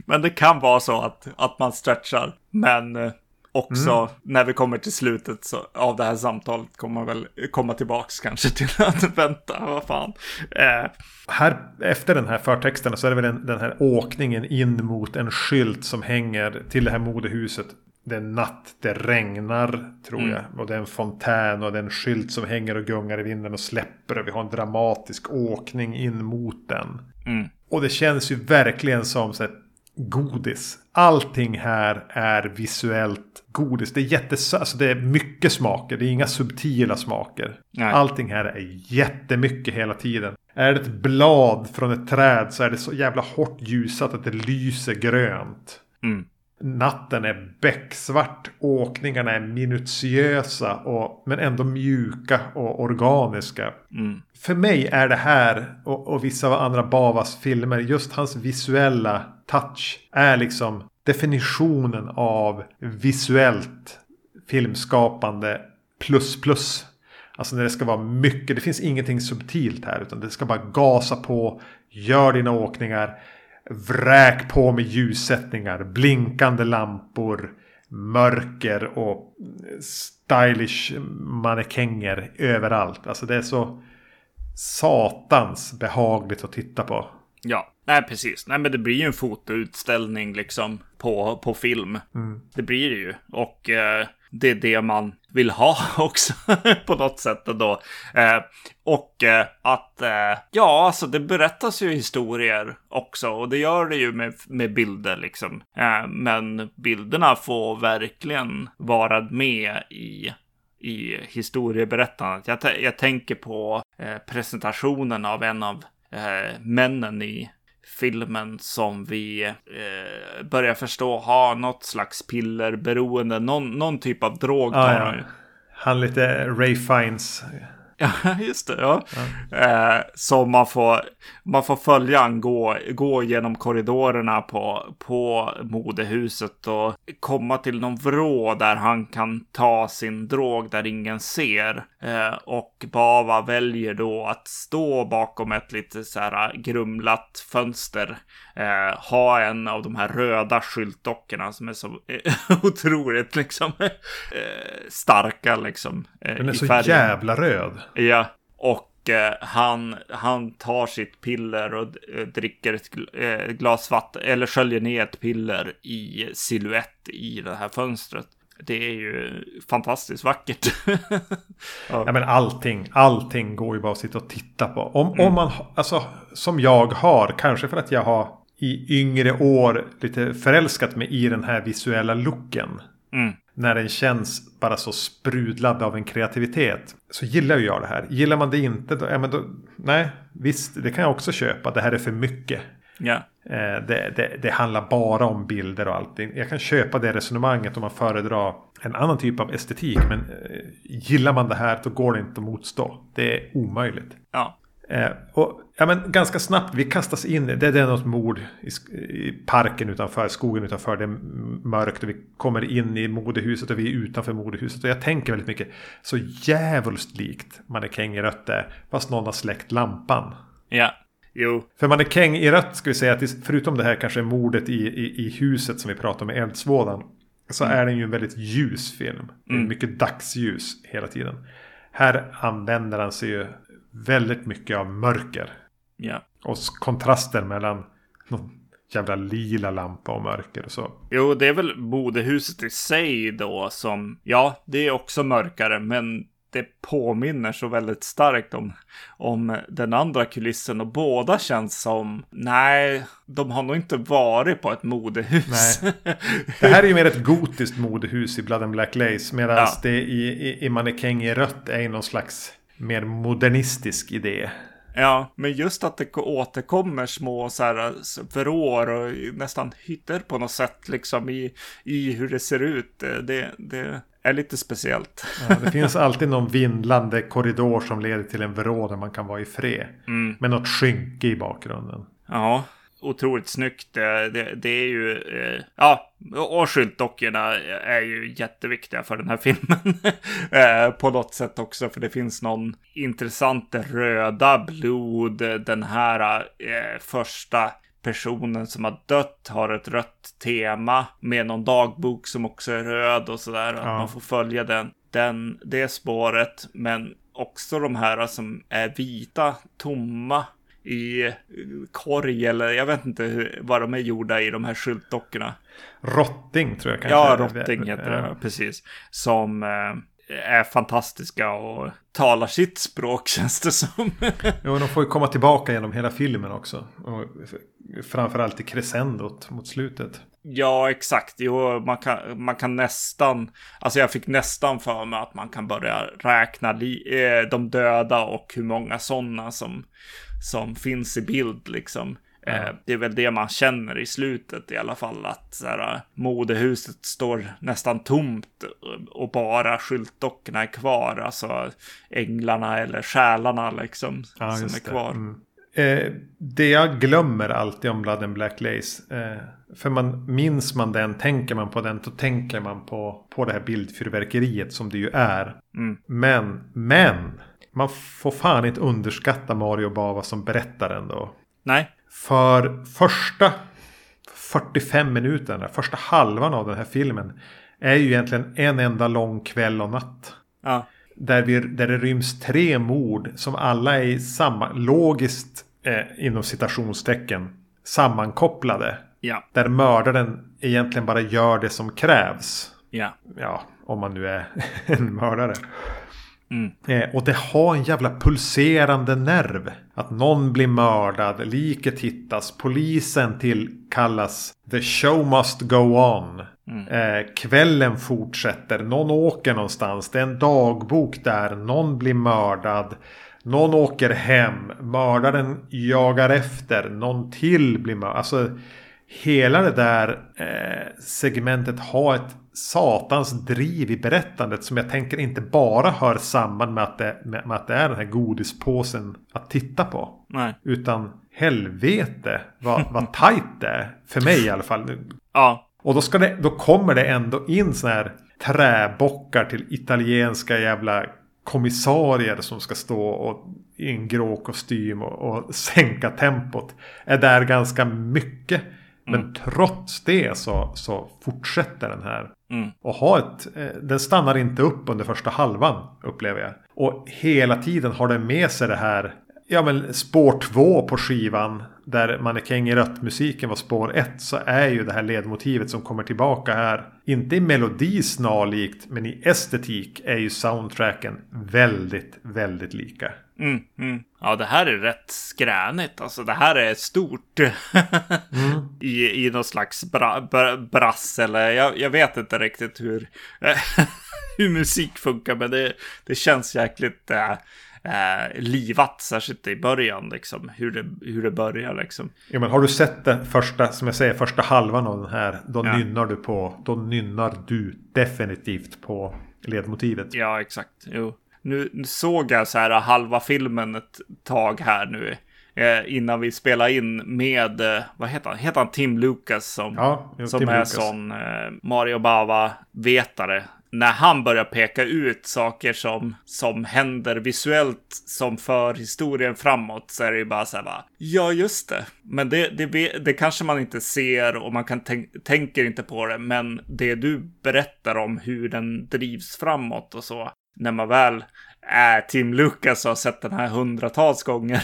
Men det kan vara så att, att man stretchar. Men också när vi kommer till slutet så, av det här samtalet kommer man väl komma tillbaks kanske till att vänta, vad fan. Eh, Här, efter den här förtexten så är det väl den, den här åkningen in mot en skylt som hänger till det här modehuset. Det är natt, det regnar tror Mm. jag. Och det är en fontän och det är en skylt som hänger och gungar i vinden och släpper. Och vi har en dramatisk åkning in mot den. mm, Och det känns ju verkligen som så här, godis. Allting här är visuellt godis. Det är, jättes alltså det är mycket smaker. Det är inga subtila smaker. Nej. Allting här är jättemycket hela tiden. Är det ett blad från ett träd så är det så jävla hårt ljusat att det lyser grönt. mm, Natten är becksvart. Åkningarna är minutiösa och, men ändå mjuka och organiska. mm, För mig är det här och, och vissa av andra Bavas filmer just hans visuella touch är liksom definitionen av visuellt filmskapande plus plus. Alltså när det ska vara mycket, det finns ingenting subtilt här utan det ska bara gasa på, gör dina åkningar, vräk på med ljussättningar, blinkande lampor, mörker och stylish mannekänger överallt. Alltså det är så satans behagligt att titta på. ja, nej precis. Nej men det blir ju en fotoutställning liksom på, på film. Det blir det ju. Och eh, det är det man vill ha också på något sätt ändå. Eh, och eh, att, eh, ja, alltså det berättas ju historier också. Och det gör det ju med, med bilder liksom. Eh, men bilderna får verkligen vara med i i historieberättandet. Jag, jag tänker på eh, presentationen av en av eh, männen i filmen som vi eh, börjar förstå har något slags pillerberoende, någon, någon typ av drog tar Ja. Han lite Ray Fiennes. Ja, just det. Ja. Eh, så man får, man får följa gå, gå genom korridorerna på, på modehuset och komma till någon vrå där han kan ta sin drog där ingen ser. Eh, och Bava väljer då att stå bakom ett lite så här grumlat fönster. Eh, ha en av de här röda skyltdockorna som är så eh, otroligt liksom eh, starka liksom. Eh, Den är så färgen. jävla röd. Ja, och eh, han, han tar sitt piller och eh, dricker ett eh, glas vatten, eller sköljer ner ett piller i siluett i det här fönstret. Det är ju fantastiskt vackert. Ja, men allting, allting går ju bara att sitta och titta på. Om, om man, alltså som jag har, kanske för att jag har i yngre år lite förälskat mig i den här visuella looken. Mm. När den känns bara så sprudlad av en kreativitet. Så gillar ju jag det här. Gillar man det inte, då, ja, men då, nej, visst, det kan jag också köpa. Det här är för mycket. Ja, Eh, det, det, det, handlar bara om bilder och allting. Jag kan köpa det resonemanget om man föredrar en annan typ av estetik. Men eh, gillar man det här då går det inte att motstå. Det är omöjligt. Ja. Eh, och, ja, men ganska snabbt, vi kastas in, det, det är något mord i, i, parken utanför, skogen utanför, det är mörkt och vi kommer in i modehuset och vi är utanför modehuset. Och jag tänker väldigt mycket, så jävligt likt mannekäng i rött är, fast någon har släckt lampan. Ja. Jo. För mannekäng i rött ska vi säga att förutom det här kanske mordet i, i, i huset som vi pratade om med eldsvådan. Så mm. är den ju en väldigt ljus film. Mm. Mycket dagsljus hela tiden. Här använder han sig ju väldigt mycket av mörker. Ja. Och kontrasten mellan någon jävla lila lampa och mörker och så. Jo, det är väl modehuset i sig då som, ja, det är också mörkare, men det påminner så väldigt starkt om, om den andra kulissen och båda känns som, nej, de har nog inte varit på ett modehus. Nej. Det här är ju mer ett gotiskt modehus i Blood and Black Lace, medan ja. det i, i, i Mannekäng i rött är någon slags mer modernistisk idé. Ja, men just att det återkommer små så här vrår och nästan hytter på något sätt liksom i, i hur det ser ut. Det, det är lite speciellt. Ja, det finns alltid någon vindlande korridor som leder till en vrå där man kan vara i fred. Mm. Med något skynke i bakgrunden. Ja, otroligt snyggt. Det, det, det är ju, eh, ja, och skyltdockorna är ju jätteviktiga för den här filmen. eh, på något sätt också, för det finns någon intressant röda blod. Den här eh, första personen som har dött har ett rött tema med någon dagbok som också är röd och sådär. Ja. Att man får följa den, den, det spåret. Men också de här som är vita, tomma i korg eller jag vet inte hur, vad de är gjorda i de här skyltdockorna. Rotting tror jag kanske. Ja, Rotting heter det, precis. Som eh, är fantastiska och talar sitt språk känns det som. jo, de får ju komma tillbaka genom hela filmen också. Och framförallt i crescendot mot slutet. Ja, exakt. Jo, man kan, man kan nästan, alltså jag fick nästan för mig att man kan börja räkna li, eh, de döda och hur många sådana som, som finns i bild liksom. Mm. det är väl det man känner i slutet i alla fall. Att så här, modehuset står nästan tomt och bara skyltdockorna är kvar. Alltså änglarna eller själarna liksom. Ja, som är kvar. Mm. Eh, det jag glömmer alltid om Blood and Black Lace. Eh, för man minns man den, tänker man på den, då tänker man på, på det här bildfyrverkeriet som det ju är. Mm. Men, men. Man får fan inte underskatta Mario Bava som berättaren då. Nej. För första 45 minuterna, första halvan av den här filmen. Är ju egentligen en enda lång kväll och natt. Ja. Där, vi, där det ryms tre mord som alla är samma, logiskt eh, inom citationstecken sammankopplade. Ja. Där mördaren egentligen bara gör det som krävs. Ja. Ja, om man nu är en mördare. Mm. Eh, och det har en jävla pulserande nerv. Att någon blir mördad, liket hittas, polisen tillkallas. The show must go on. Mm. Eh, kvällen fortsätter, någon åker någonstans, det är en dagbok där, någon blir mördad. Någon åker hem, mördaren jagar efter, någon till blir mördad. Alltså hela det där eh, segmentet har ett satans driv i berättandet som jag tänker inte bara hör samman med att det, med, med att det är den här godispåsen att titta på. Nej. Utan helvete vad, vad tajt det är. För mig i alla fall. Ja. Och då, ska det, då kommer det ändå in sådana här träbockar till italienska jävla kommissarier som ska stå och, i en grå kostym och, och sänka tempot. Är där ganska mycket. Men mm. trots det så, så fortsätter den här. Mm. Och ha ett, eh, den stannar inte upp under första halvan upplever jag. Och hela tiden har den med sig det här. Ja men spår två på skivan. Där Mannekäng i rött-musiken var spår ett. Så är ju det här ledmotivet som kommer tillbaka här. Inte i melodi snarlikt. Men i estetik är ju soundtracken väldigt, väldigt lika. Mm, mm. Ja, det här är rätt skränigt. Alltså, det här är stort. mm. I, I någon slags bra, bra, brass eller jag, jag vet inte riktigt hur, hur musik funkar. Men det, det känns jäkligt äh, eh, livat, särskilt i början, liksom. Hur det, hur det börjar, liksom. Ja, men har du sett den första, som jag säger, första halvan av den här, då ja. nynnar du på, då nynnar du definitivt på ledmotivet. Ja, exakt. Jo. Nu såg jag så här halva filmen ett tag här nu eh, innan vi spelade in med, eh, vad heter han? Heter han Tim Lucas som, ja, som Tim är Lucas. sån eh, Mario Bava-vetare? När han börjar peka ut saker som, som händer visuellt som för historien framåt så är det ju bara så här bara, ja just det. Men det, det, det kanske man inte ser och man kan tänk, tänker inte på det. Men det du berättar om hur den drivs framåt och så. När man väl är Tim Lucas har sett den här hundratals gånger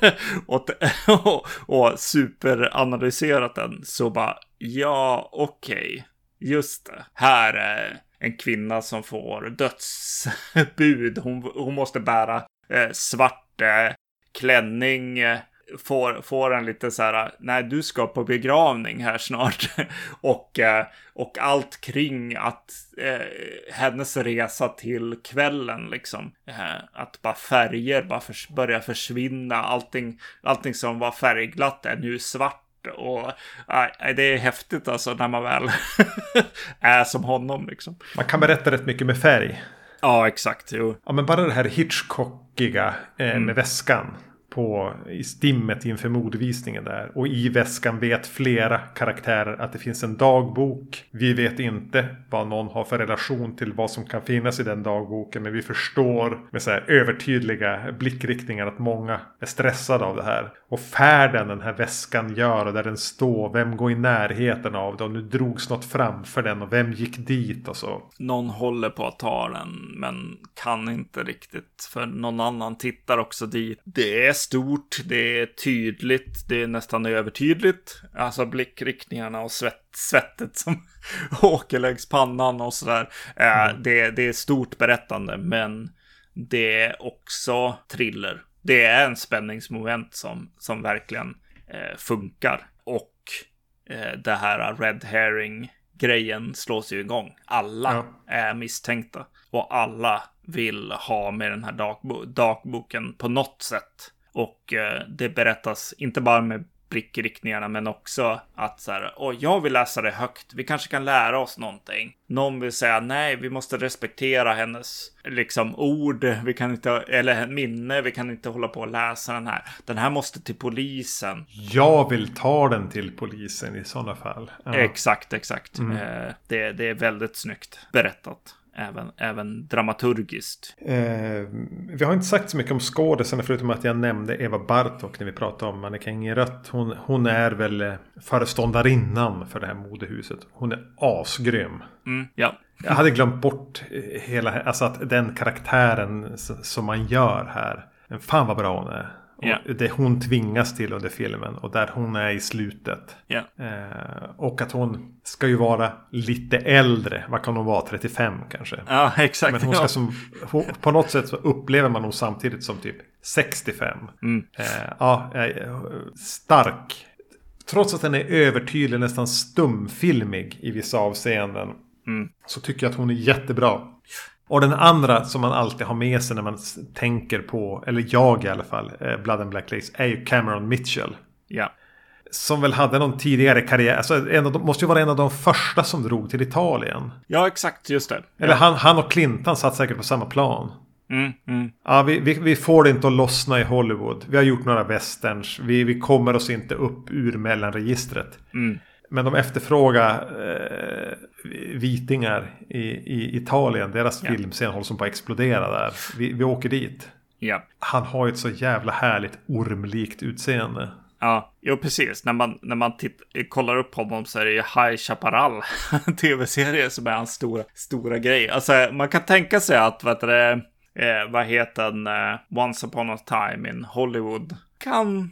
och, och, och superanalyserat den så bara ja okej. Okay, just det. Här är en kvinna som får dödsbud. Hon, hon måste bära eh, svart eh, klänning eh, får, får en lite så här, nej du ska på begravning här snart. och, eh, och allt kring att eh, hennes resa till kvällen liksom. Eh, att bara färger bara för, börjar försvinna. Allting, allting som var färgglatt är nu svart. Och äh, det är häftigt alltså när man väl är som honom liksom. Man kan berätta rätt mycket med färg. Ja, exakt. Jo. Ja, men bara det här Hitchcockiga eh, mm. med väskan på, i stimmet inför modevisningen där. Och i väskan vet flera karaktärer att det finns en dagbok. Vi vet inte vad någon har för relation till vad som kan finnas i den dagboken. Men vi förstår med så här övertydliga blickriktningar att många är stressade av det här. Och färden den här väskan gör och där den står. Vem går i närheten av den? Och nu drogs något framför den och vem gick dit och så. Någon håller på att ta den men kan inte riktigt. För någon annan tittar också dit. Det är stort, det är tydligt, det är nästan övertydligt. Alltså blickriktningarna och svett, svettet som åker längs pannan och sådär. Mm. det, det är stort berättande, men det är också thriller. Det är en spänningsmoment som, som verkligen eh, funkar. Och eh, det här red herring grejen slås ju igång. Alla ja. är misstänkta och alla vill ha med den här dagbo dagboken på något sätt. Och eh, det berättas inte bara med blickriktningarna men också att så här, åh, jag vill läsa det högt. Vi kanske kan lära oss någonting. Någon vill säga nej, vi måste respektera hennes liksom ord. Vi kan inte, eller minne. Vi kan inte hålla på och läsa den här. Den här måste till polisen. Jag vill ta den till polisen i sådana fall. Ja. Exakt, exakt. Mm. Eh, det, det är väldigt snyggt berättat även, även dramaturgiskt. Eh, vi har inte sagt så mycket om skådisarna förutom att jag nämnde Eva Bartok när vi pratade om Mannekäng i rött. Hon, hon är väl föreståndarinnan för det här modehuset. Hon är asgrym. Mm, ja. Jag hade glömt bort hela, alltså att den karaktären som man gör här. Fan vad bra hon är. Yeah. Det hon tvingas till under filmen och där hon är i slutet. Yeah. Eh, och att hon ska ju vara lite äldre. Vad kan hon vara? 35 kanske? Ja, exakt. Men hon ska som, på något sätt så upplever man hon samtidigt som typ 65. Mm. Eh, ja, eh, stark. Trots att den är övertydlig, nästan stumfilmig i vissa avseenden. Mm. Så tycker jag att hon är jättebra. Och den andra som man alltid har med sig när man tänker på, eller jag i alla fall, eh, Blood and Black Lace, är ju Cameron Mitchell. Ja. Som väl hade någon tidigare karriär, alltså en av de, måste ju vara en av de första som drog till Italien. Ja, exakt, just det. Eller han, han och Clinton satt säkert på samma plan. Mm, mm. Ja, vi, vi, vi, får det inte att lossna i Hollywood. Vi har gjort några westerns. Vi, vi kommer oss inte upp ur mellanregistret. Mm. Men de efterfrågar eh, vitingar i, i Italien. Deras ja. filmscen håller som på att explodera där. Vi, vi åker dit. Ja. Han har ju ett så jävla härligt ormlikt utseende. Ja, jo precis. När man, när man titt, kollar upp honom så är det ju High Chaparral, tv-serie som är hans stora, stora grej. Alltså man kan tänka sig att, vad heter det, eh, vad heter den, eh, Once upon a time in Hollywood kan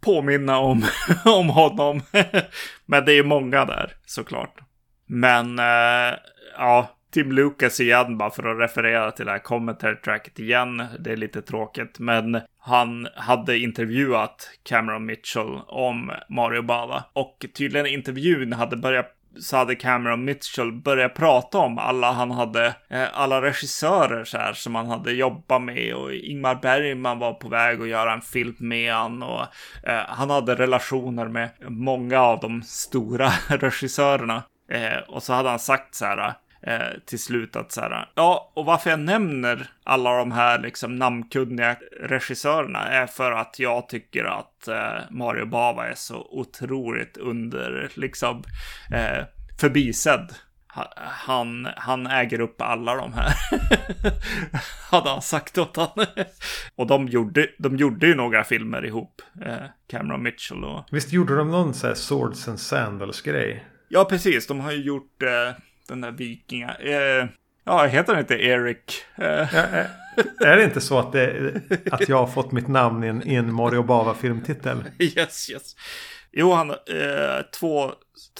påminna om, om honom. Men det är ju många där såklart. Men eh, ja, Tim Lucas igen bara för att referera till det här commentary tracket igen. Det är lite tråkigt, men han hade intervjuat Cameron Mitchell om Mario Bava och tydligen intervjun hade börjat så hade Cameron Mitchell börjat prata om alla han hade, eh, alla regissörer så här som han hade jobbat med och Ingmar Bergman var på väg att göra en film med han och eh, han hade relationer med många av de stora regissörerna. Eh, och så hade han sagt så här, eh, till slut att så här, ja, och varför jag nämner alla de här liksom namnkunniga regissörerna är för att jag tycker att eh, Mario Bava är så otroligt under, liksom, eh, förbisedd. Han, han äger upp alla de här. Hade han sagt åt han. och de gjorde, de gjorde ju några filmer ihop. Eh, Cameron Mitchell och... Visst gjorde de någon så här Swords and Sandals grej? Ja, precis. De har ju gjort eh, den där vikinga... Eh, ja, heter han inte Eric? Eh. Ja, eh, är det inte så att, det, att jag har fått mitt namn i en, i en Mario Bava filmtitel? Yes, yes. Jo, han eh, två,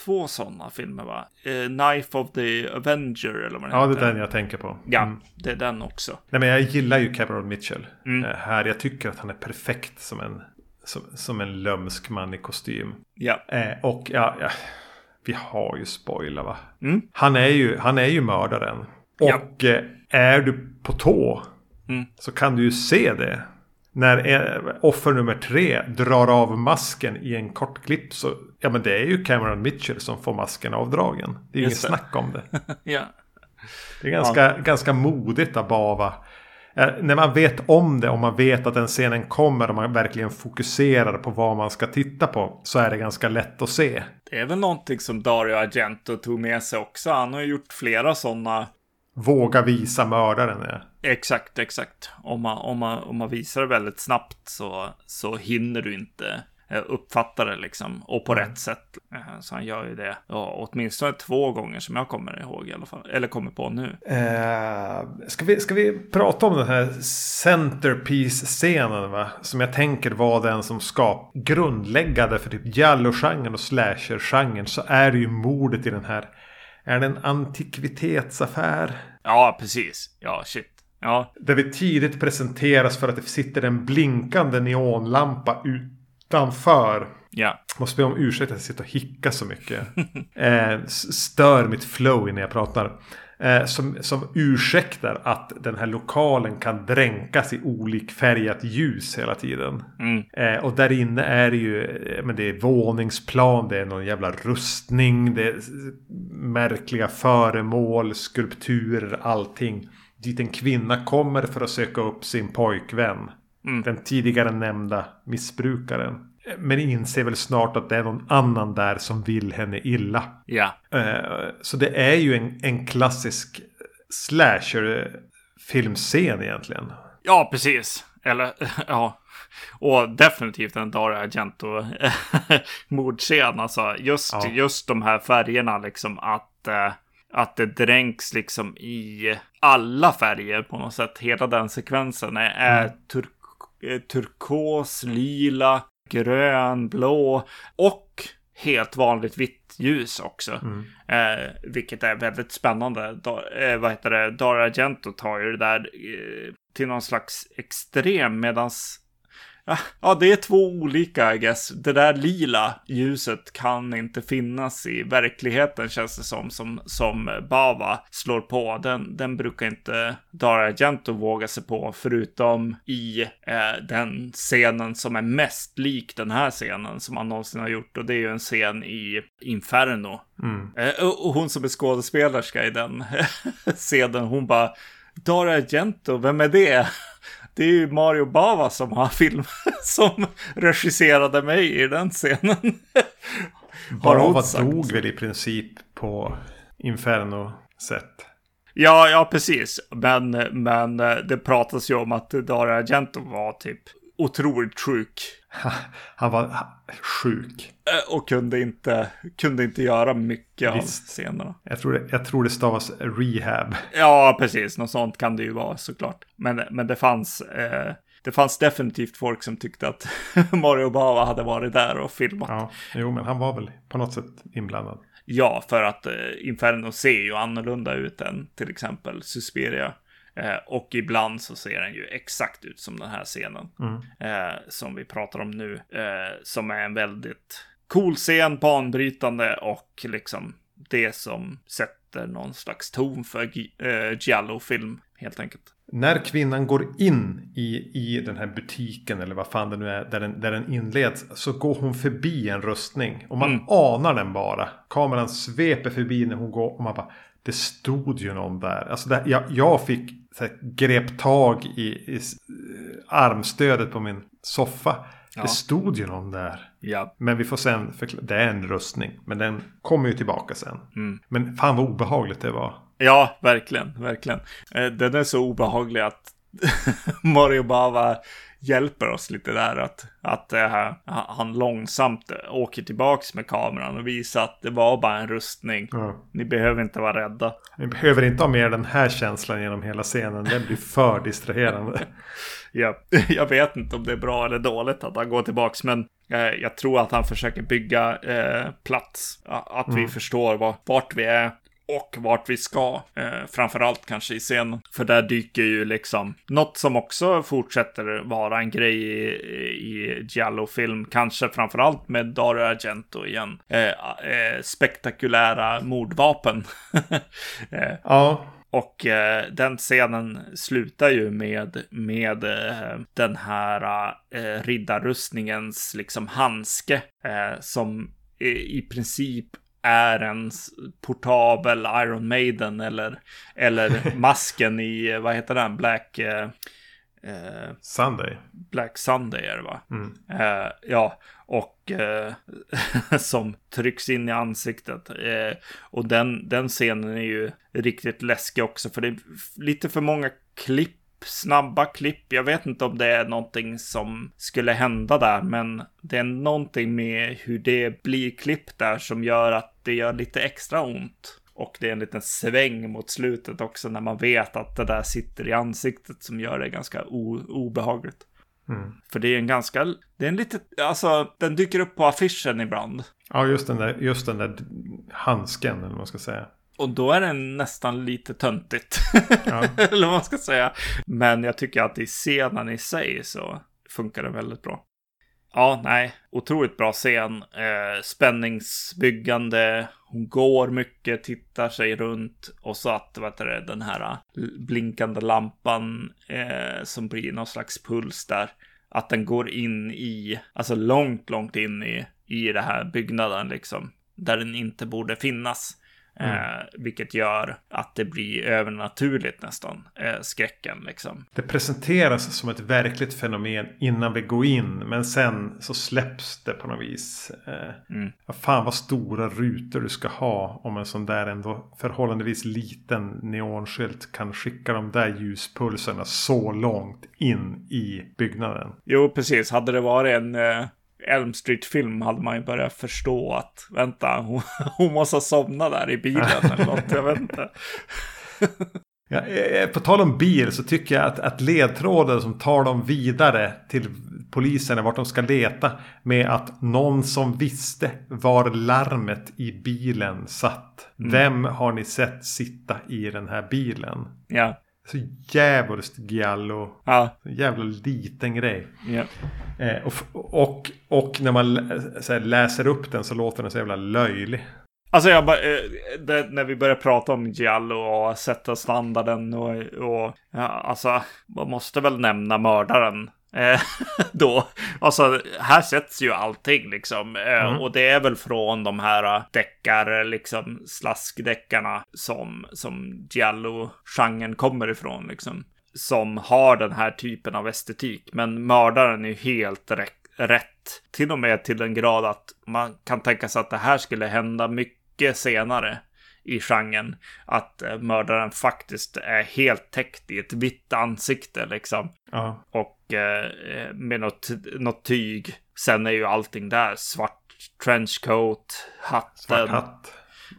två sådana filmer va? Eh, Knife of the Avenger eller vad det Ja, heter. det är den jag tänker på. Ja, mm. det är den också. Nej, men jag gillar ju Cameron Mitchell. Mm. Eh, här, jag tycker att han är perfekt som en, som, som en lömsk man i kostym. Ja. Eh, och ja, ja vi har ju spoiler va? Mm. Han, är ju, han är ju mördaren. Och ja. Eh, är du på tå mm. så kan du ju se det. När eh, offer nummer tre drar av masken i en kort klipp så ja men det är ju Cameron Mitchell som får masken avdragen. Det är ju inget snack om det. ja. Det är ganska, ja. ganska modigt av Bava när man vet om det och man vet att den scenen kommer och man verkligen fokuserar på vad man ska titta på så är det ganska lätt att se. Det är väl någonting som Dario Argento tog med sig också. Han har gjort flera sådana. Våga visa mördaren. Ja. Exakt, exakt. Om man, om, man, om man visar det väldigt snabbt så, så hinner du inte Eh, uppfattar det liksom. Och på mm. rätt sätt. Eh, så han gör ju det. Ja, åtminstone två gånger som jag kommer ihåg i alla fall. Eller kommer på nu. Eh, ska, vi, ska vi prata om den här centerpiece-scenen va? Som jag tänker var den som skap grundläggande för typ Jallo-genren och slasher-genren. Så är det ju mordet i den här. Är det en antikvitetsaffär? Ja, precis. Ja, shit. Ja. Där vi tidigt presenteras för att det sitter en blinkande neonlampa ut utanför. Ja. Måste be om ursäkt att jag sitter och hickar så mycket. eh, stör mitt flow innan jag pratar. Eh, som, som ursäktar att den här lokalen kan dränkas i olikfärgat ljus hela tiden. Mm. Eh, och där inne är det ju men det är våningsplan, det är någon jävla rustning, det är märkliga föremål, skulpturer, allting. Dit en kvinna kommer för att söka upp sin pojkvän. Mm. Den tidigare nämnda missbrukaren. Men inser väl snart att det är någon annan där som vill henne illa. Ja. Eh, så det är ju en, en klassisk slasher filmscen egentligen. Ja, precis. Eller ja. Och definitivt en Dario Argento mordscen. Alltså just, ja. just de här färgerna liksom att, eh, att det dränks liksom i alla färger på något sätt. Hela den sekvensen är, är mm. turk turkos, lila, grön, blå och helt vanligt vitt ljus också. Mm. Eh, vilket är väldigt spännande. Da, eh, vad heter det? Dara Argento tar ju det där eh, till någon slags extrem medans Ja, det är två olika, I guess. Det där lila ljuset kan inte finnas i verkligheten, känns det som, som, som Bava slår på. Den, den brukar inte Dara Argento våga sig på, förutom i eh, den scenen som är mest lik den här scenen som han någonsin har gjort. Och det är ju en scen i Inferno. Mm. Eh, och hon som är skådespelerska i den scenen, hon bara Dara Argento, vem är det? Det är ju Mario Bava som har film som regisserade mig i den scenen. Bava dog väl i princip på Inferno-sätt. Ja, ja, precis. Men, men det pratas ju om att Dario Argento var typ otroligt sjuk. Han var sjuk. Eh, och kunde inte, kunde inte göra mycket Visst. av scenerna. Jag tror, det, jag tror det stavas rehab. Ja, precis. Något sånt kan det ju vara såklart. Men, men det fanns... Eh, det fanns definitivt folk som tyckte att Mario Bava hade varit där och filmat. Ja, jo, men han var väl på något sätt inblandad. Ja, för att eh, Inferno ser ju annorlunda ut än till exempel Suspiria. Eh, och ibland så ser den ju exakt ut som den här scenen. Mm. Eh, som vi pratar om nu. Eh, som är en väldigt cool scen, banbrytande och liksom det som sätter någon slags ton för uh, Giallo-film helt enkelt. När kvinnan går in i, i den här butiken eller vad fan det nu är där den, där den inleds så går hon förbi en rustning och man mm. anar den bara. Kameran sveper förbi när hon går och man bara det stod ju någon där. Alltså det, jag, jag fick här, grep tag i, i armstödet på min soffa. Ja. Det stod ju någon där. Ja. Men vi får sen förklara. Det är en rustning. Men den kommer ju tillbaka sen. Mm. Men fan vad obehagligt det var. Ja, verkligen. Verkligen. Eh, den är så obehaglig att Mario Bava hjälper oss lite där. Att, att uh, han långsamt åker tillbaks med kameran och visar att det var bara en rustning. Mm. Ni behöver inte vara rädda. Ni behöver inte ha mer den här känslan genom hela scenen. Den blir för distraherande. ja, jag vet inte om det är bra eller dåligt att han går tillbaks. Men eh, jag tror att han försöker bygga eh, plats. Att mm. vi förstår var, vart vi är och vart vi ska. Eh, framförallt kanske i scenen. För där dyker ju liksom något som också fortsätter vara en grej i, i Giallo-film. Kanske framförallt med Dario Argento igen. Eh, eh, spektakulära mordvapen. eh, ja. Och eh, den scenen slutar ju med, med eh, den här eh, riddarrustningens liksom handske eh, som i princip är en portabel Iron Maiden eller, eller masken i, vad heter den, Black... Eh, eh, Sunday. Black Sunday är det va? Mm. Eh, ja, och eh, som trycks in i ansiktet. Eh, och den, den scenen är ju riktigt läskig också, för det är lite för många klipp snabba klipp. Jag vet inte om det är någonting som skulle hända där, men det är någonting med hur det blir klipp där som gör att det gör lite extra ont. Och det är en liten sväng mot slutet också när man vet att det där sitter i ansiktet som gör det ganska obehagligt. Mm. För det är en ganska, det är en lite, alltså den dyker upp på affischen ibland. Ja, just den där, just den där handsken eller vad man ska säga. Och då är den nästan lite töntigt. Ja. Eller vad man ska säga. Men jag tycker att i scenen i sig så funkar det väldigt bra. Ja, nej, otroligt bra scen. Eh, spänningsbyggande. Hon går mycket, tittar sig runt och så att vet du, den här blinkande lampan eh, som blir någon slags puls där. Att den går in i, alltså långt, långt in i, i det här byggnaden liksom. Där den inte borde finnas. Mm. Eh, vilket gör att det blir övernaturligt nästan, eh, skräcken liksom. Det presenteras som ett verkligt fenomen innan vi går in. Men sen så släpps det på något vis. Eh, mm. Fan vad stora rutor du ska ha om en sån där ändå förhållandevis liten neonskylt kan skicka de där ljuspulserna så långt in i byggnaden. Jo, precis. Hade det varit en eh Elm Street-film hade man ju börjat förstå att vänta, hon, hon måste ha somnat där i bilen eller något, jag vet inte. Ja, eh, på tal om bil så tycker jag att, att ledtråden som tar dem vidare till polisen är vart de ska leta med att någon som visste var larmet i bilen satt. Mm. Vem har ni sett sitta i den här bilen? Ja. Så jävligt giallo. Ja. Så jävla liten grej. Ja. Eh, och, och, och, när man här, läser upp den så låter den så jävla löjlig. Alltså jag bara, eh, det, när vi börjar prata om Giallo och sätta standarden och, och ja, alltså man måste väl nämna mördaren Eh, då. Alltså, här sätts ju allting liksom. Eh, mm. Och det är väl från de här deckar, liksom slaskdeckarna som, som Giallo-genren kommer ifrån liksom. Som har den här typen av estetik. Men mördaren är ju helt rätt. Till och med till den grad att man kan tänka sig att det här skulle hända mycket senare i genren. Att eh, mördaren faktiskt är helt täckt i ett vitt ansikte liksom. Ja. Och eh, med något, något tyg. Sen är ju allting där. Svart trenchcoat, hatten. Svart hatt,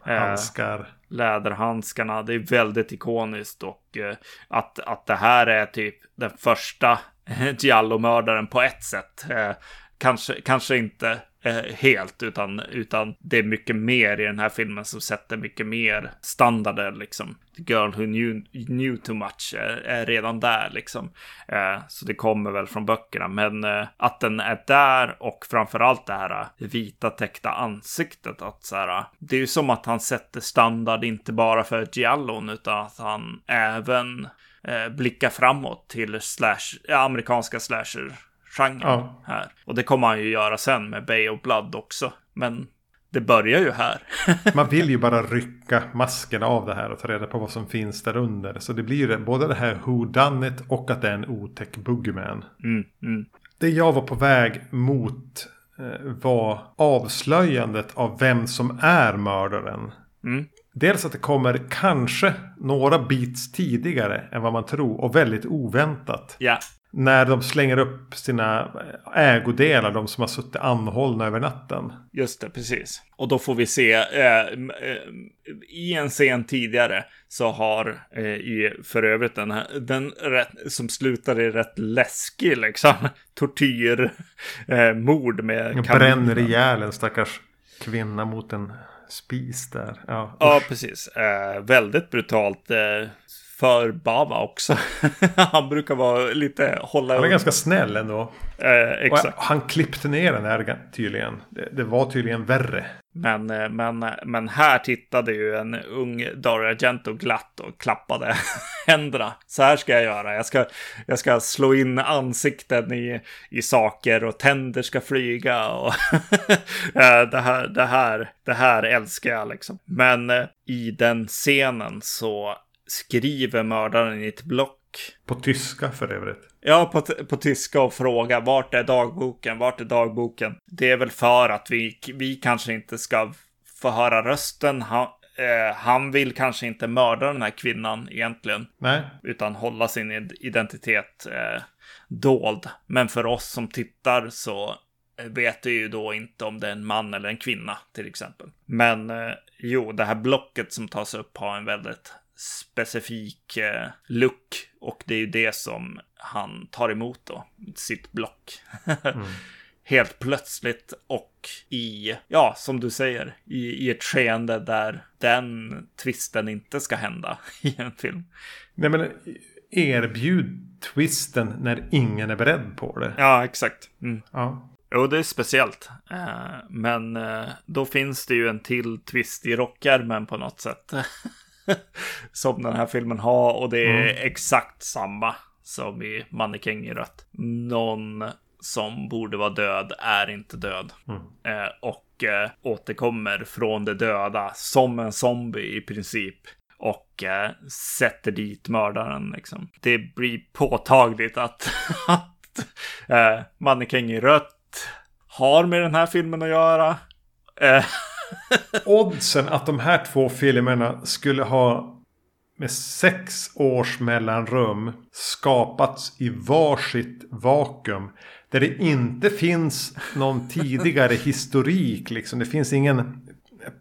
eh, handskar. Eh, läderhandskarna. Det är väldigt ikoniskt och eh, att, att det här är typ den första Giallo-mördaren på ett sätt. Eh, kanske, kanske inte eh, helt, utan, utan det är mycket mer i den här filmen som sätter mycket mer standarder liksom. The Girl Who Knew, knew Too Much är, är redan där liksom. Eh, så det kommer väl från böckerna, men eh, att den är där och framförallt det här eh, vita täckta ansiktet, att så här, eh, det är ju som att han sätter standard inte bara för Giallon, utan att han även blicka blickar framåt till slash, amerikanska slasher genren Ja. här. Och det kommer han ju göra sen med Bay of Blood också. Men det börjar ju här. Man vill ju bara rycka masken av det här och ta reda på vad som finns där under. Så det blir ju det, både det här who done it och att det är en otäck boogeyman. Mm, mm. Det jag var på väg mot eh, var avslöjandet av vem som är mördaren. Mm. Dels att det kommer kanske några beats tidigare än vad man tror och väldigt oväntat. Ja, När de slänger upp sina ägodelar, de som har suttit anhållna över natten. just det, precis. Och då får vi se, eh, eh, i en scen tidigare så har, eh, i, för övrigt den här, den rätt, som slutar i rätt läskig liksom, tortyr, eh, mord med bränner ihjäl en stackars kvinna mot en spis där. Ja, Ja, precis. Eh, väldigt brutalt. Eh, för Bava också. han brukar vara lite hålla... Han är ganska snäll ändå. eh, Och exakt. han klippte ner den här tydligen. Det, det var tydligen värre. Men, eh, men, men här tittade ju en ung Dario Argento glatt och klappade händerna. Så här ska jag göra. Jag ska, jag ska slå in ansikten i, i saker och tänder ska flyga. Och Eh, det, här, det, här, det här älskar jag liksom. Men eh, i den scenen så skriver mördaren i ett block På tyska för övrigt. Ja, på, på tyska och fråga vart är dagboken? Vart är dagboken? Det är väl för att vi, vi kanske inte ska få höra rösten. Han, eh, han vill kanske inte mörda den här kvinnan egentligen, Nej, utan hålla sin id- identitet eh, dold. Men för oss som tittar så eh, vet vi ju då inte om det är en man eller en kvinna till exempel. Men eh, jo, det här blocket som tas upp har en väldigt specifik eh, look och det är ju det som han tar emot då, sitt block. Helt plötsligt och i, ja, som du säger, i, i ett skeende där den twisten inte ska hända i en film. Nej men erbjud twisten när ingen är beredd på det. Ja, exakt. Mm. Ja. Jo, det är speciellt. Eh, men eh, då finns det ju en till twist i rockärmen på något sätt. som den här filmen har och det är exakt samma som i Mannekäng i rött. Någon som borde vara död är inte död. Eh, och eh, återkommer från de döda som en zombie i princip. Och eh, sätter dit mördaren liksom. Det blir påtagligt att, att eh, Mannekäng i rött har med den här filmen att göra. Oddsen att de här två filmerna skulle ha med sex års mellanrum skapats i varsitt vakuum. Där det inte finns någon tidigare historik. Liksom. Det finns ingen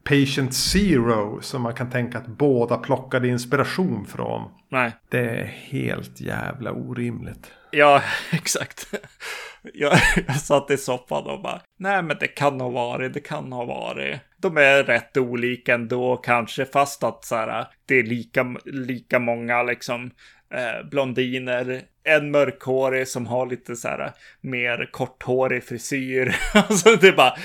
Patient Zero som man kan tänka att båda plockade inspiration från. nej, Det är helt jävla orimligt. ja, exakt. Jag, jag satt i soffan och bara, nej men det kan ha varit, det kan ha varit. De är rätt olika ändå kanske, fast att så här, det är lika, lika många liksom eh, blondiner. En mörkhårig som har lite så här mer korthårig frisyr. alltså det är bara,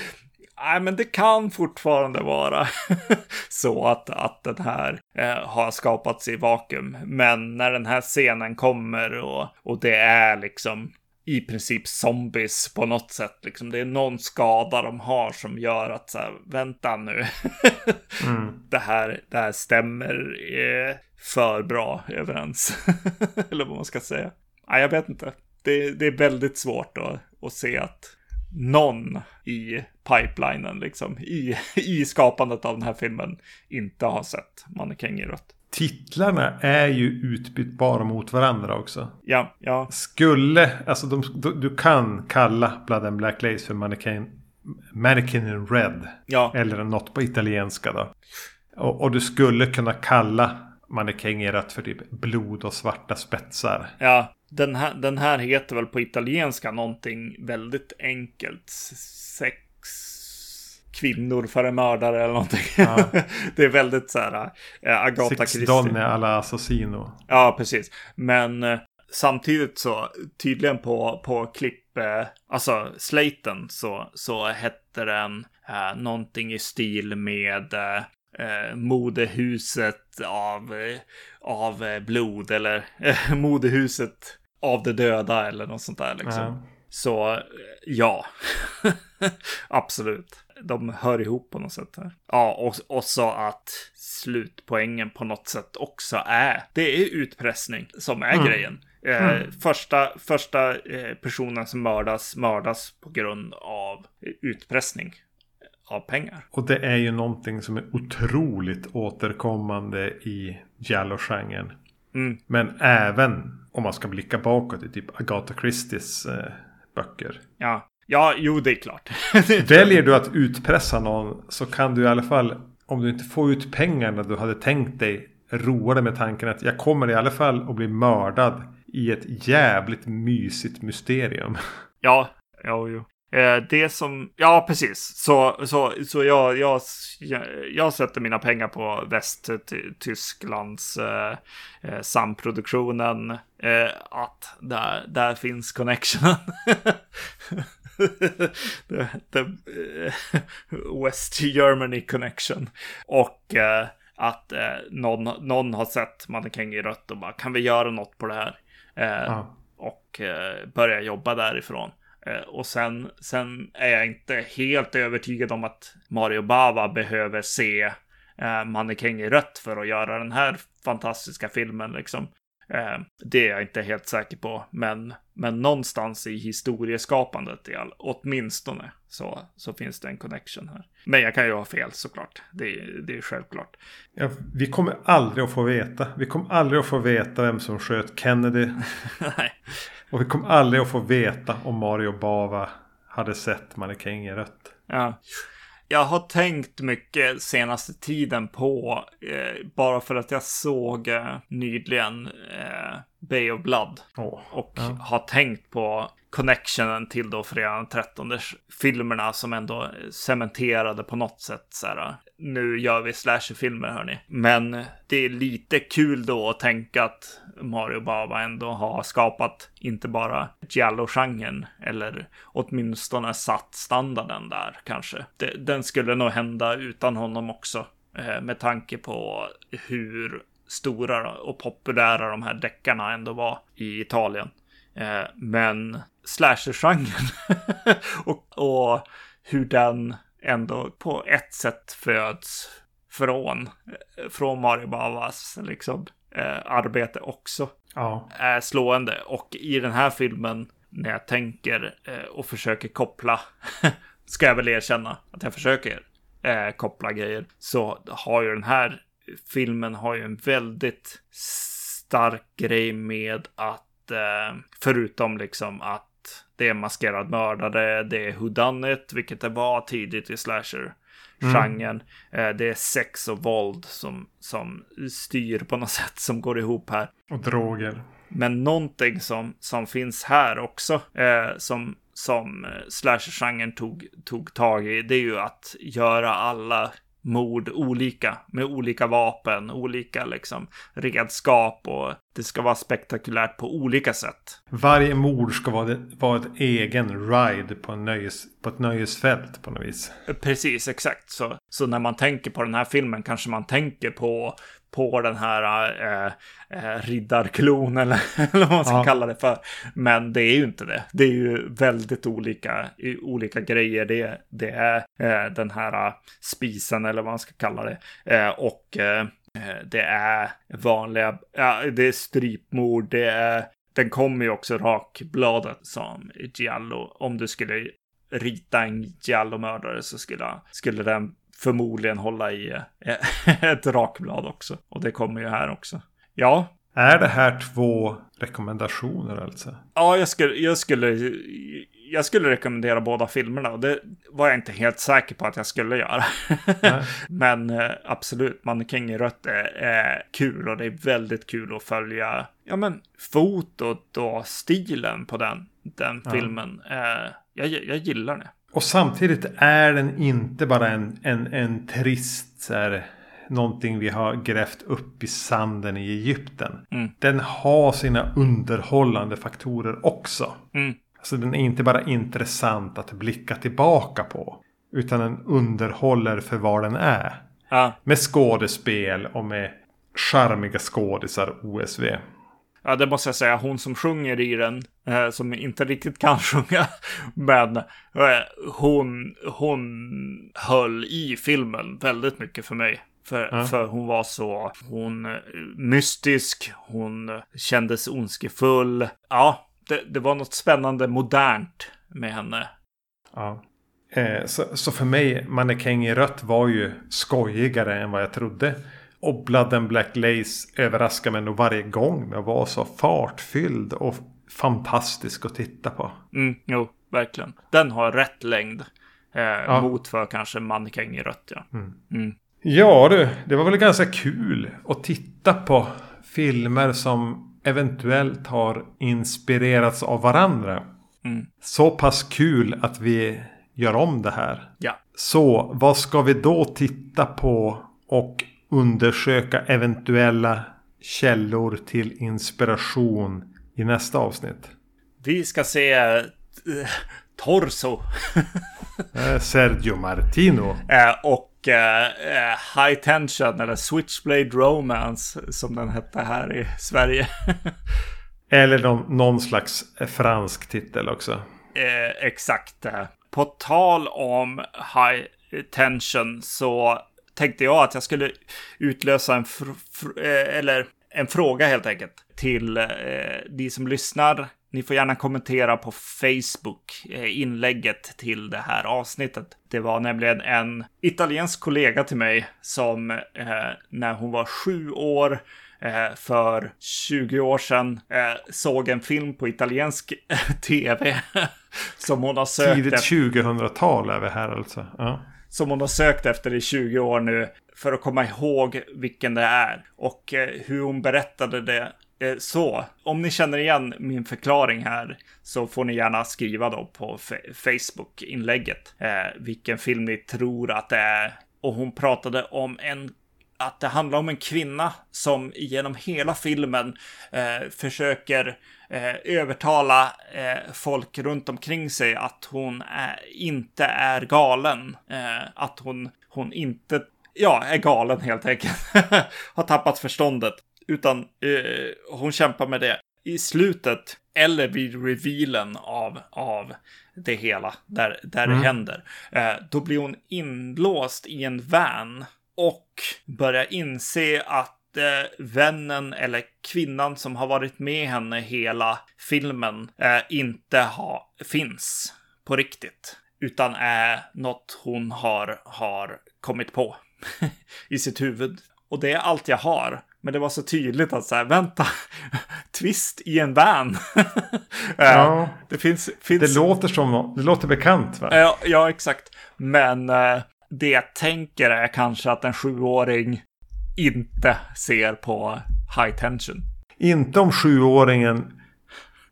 Nej, men det kan fortfarande vara så att, att den här eh, har skapats i vakuum. Men när den här scenen kommer och, och det är liksom i princip zombies på något sätt. Liksom. Det är någon skada de har som gör att så här, vänta nu. det, här, det här stämmer eh, för bra överens. Eller vad man ska säga. Nej, jag vet inte. Det, det är väldigt svårt att, att se att någon i pipelinen, liksom, i, i skapandet av den här filmen, inte har sett Mannekäng i rött. Titlarna är ju utbytbara mot varandra också. Ja, ja, Skulle, alltså de, du, du kan kalla Blood and Black Lace för Mannequin, Mannequin in Red. ja, Eller något på italienska då. Och, och du skulle kunna kalla Mannequin i rött för typ blod och svarta spetsar. ja. Den här, den här heter väl på italienska någonting väldigt enkelt. Kvinnor för en mördare eller någonting. Ja. det är väldigt så här äh, Agatha Christie. donne alla assassino. Ja, precis. Men äh, samtidigt så tydligen på, på klipp, äh, alltså slaten så, så hette den äh, någonting i stil med äh, modehuset av, av blod eller modehuset av det döda eller något sånt där liksom. Ja. Så ja, absolut de hör ihop på något sätt här. Ja, och, och så att slutpoängen på något sätt också är, det är utpressning som är mm. grejen. Eh, mm. Första, första eh, personen som mördas, mördas på grund av utpressning av pengar. Och det är ju någonting som är otroligt återkommande i Giallo-genren. Mm. Men även om man ska blicka bakåt i typ Agatha Christies eh, böcker. Ja, Ja, jo, det är klart. Väljer du att utpressa någon så kan du i alla fall, om du inte får ut pengarna du hade tänkt dig, roa dig med tanken att jag kommer i alla fall att bli mördad i ett jävligt mysigt mysterium. Ja, ja, jo. Eh, det som, ja precis, så, så, så jag, jag, jag sätter mina pengar på Västtysklands eh, eh, samproduktionen. Eh, att där, där finns connectionen. the, the uh, West Germany connection. Och uh, att uh, någon, någon har sett Mannekäng i rött och bara kan vi göra något på det här? Ja. Och börja jobba därifrån. Och sen, sen är jag inte helt övertygad om att Mario Bava behöver se eh, Mannekäng i rött för att göra den här fantastiska filmen. Liksom. Eh, det är jag inte helt säker på, men, men någonstans i historieskapandet, i all, åtminstone, så, så finns det en connection här. Men jag kan ju ha fel såklart, det, det är självklart. Ja, vi kommer aldrig att få veta. Vi kommer aldrig att få veta vem som sköt Kennedy. Nej. Och vi kommer aldrig att få veta om Mario Bava hade sett Mannekäng i rött. Ja jag har tänkt mycket senaste tiden på, eh, bara för att jag såg eh, nyligen eh, Bay of Blood. Oh, och ja. har tänkt på connectionen till då fredagen den 13 filmerna som ändå cementerade på något sätt så här. Nu gör vi slasherfilmer hörni. Men det är lite kul då att tänka att Mario Bava ändå har skapat inte bara Giallo-genren eller åtminstone satt standarden där kanske. den skulle nog hända utan honom också. Eh, med tanke på hur stora och populära de här deckarna ändå var i Italien. Eh, men slasher-genren och, och hur den ändå på ett sätt föds från, från Mario Bavas liksom, eh, arbete också. Ja. Är slående. Och i den här filmen, när jag tänker eh, och försöker koppla, ska jag väl erkänna att jag försöker eh, koppla grejer, så har ju den här filmen har ju en väldigt stark grej med att, eh, förutom liksom att det är maskerad mördare, det är whodunit, vilket det var tidigt i slasher. Genren. Mm. Det är sex och våld som, som styr på något sätt som går ihop här. Och droger. Men någonting som, som finns här också, eh, som, som eh, slasher-genren tog, tog tag i, det är ju att göra alla mord olika med olika vapen, olika liksom redskap och det ska vara spektakulärt på olika sätt. Varje mord ska vara, vara ett egen ride på, nöjes, på ett nöjesfält på något vis. Precis, exakt. Så, så när man tänker på den här filmen kanske man tänker på på den här äh, äh, riddarklon eller, eller vad man ska ja. kalla det för. Men det är ju inte det. Det är ju väldigt olika, olika grejer. Det, det är äh, den här spisen eller vad man ska kalla det. och det är vanliga, ja, det är strypmord, det är den kommer ju också rakbladet som Giallo. Om du skulle rita en Giallo-mördare så skulle, skulle den förmodligen hålla i eh, ett rakblad också. Och det kommer ju här också. Ja. Är det här två rekommendationer alltså? Ja, jag skulle, jag skulle, jag skulle rekommendera båda filmerna. Och det var jag inte helt säker på att jag skulle göra. Men eh, absolut, Mannekäng i rött är, är kul. Och det är väldigt kul att följa ja, men, fotot och stilen på den, den filmen. Ja. Eh, jag, jag gillar det. Och samtidigt är den inte bara en, en, en trist så här, någonting vi har grävt upp i sanden i Egypten. Mm. Den har sina underhållande faktorer också. Mm. Alltså den är inte bara intressant att blicka tillbaka på. Utan den underhåller för vad den är. Ja. Med skådespel och med charmiga skådisar OSV. Ja, det måste jag säga. Hon som sjunger i den, eh, som inte riktigt kan sjunga, men eh, hon, hon höll i filmen väldigt mycket för mig. För, Ja. för hon var så hon, eh, mystisk, hon kändes ondskefull. Ja, det, det var något spännande modernt med henne. Ja. Eh, så, så för mig, Mannekäng i rött var ju skojigare än vad jag trodde. Och Blood and Black Lace överraskar mig nog varje gång med att vara så fartfylld och fantastisk att titta på. Mm, jo, verkligen. Den har rätt längd. Eh, Mot för kanske Mannekäng i rött, ja. Mm. Ja du, det var väl ganska kul att titta på filmer som eventuellt har inspirerats av varandra. Mm. Så pass kul att vi gör om det här. Ja. Så vad ska vi då titta på och undersöka eventuella källor till inspiration i nästa avsnitt? Vi ska se eh, Torso. Eh, Sergio Martino. Eh, och eh, High Tension eller Switchblade Romance som den hette här i Sverige. Eller någon, någon slags fransk titel också. exakt. På tal om High Tension så tänkte jag att jag skulle utlösa en, eh, eller en fråga helt enkelt till eh, de som lyssnar. Ni får gärna kommentera på Facebook eh, inlägget till det här avsnittet. Det var nämligen en italiensk kollega till mig som eh, när hon var sju år eh, för 20 år sedan eh, såg en film på italiensk tv som hon har sökt Tidigt efter. 2000-tal är vi här alltså. Ja. Som hon har sökt efter i 20 år nu för att komma ihåg vilken det är. Och eh, hur hon berättade det. Eh, så, om ni känner igen min förklaring här så får ni gärna skriva då på Facebook-inlägget eh, vilken film ni tror att det är. Och hon pratade om en att det handlar om en kvinna som genom hela filmen eh, försöker eh, övertala eh, folk runt omkring sig att hon är, inte är galen. Eh, att hon, hon inte ja, är galen helt enkelt. Har tappat förståndet. Utan eh, hon kämpar med det. I slutet, eller vid revealen av, av det hela, där, där det händer, eh, då blir hon inlåst i en van och börjar inse att eh, vännen eller kvinnan som har varit med henne hela filmen eh, inte ha, finns på riktigt. Utan är något hon har, har kommit på i sitt huvud. Och det är allt jag har. Men det var så tydligt att så här, vänta, twist i en van. Eh, Ja. Det finns... finns Det låter som det låter bekant va? Ja, ja exakt. Men det jag tänker är kanske att en sjuåring inte ser på high tension. Inte om sjuåringen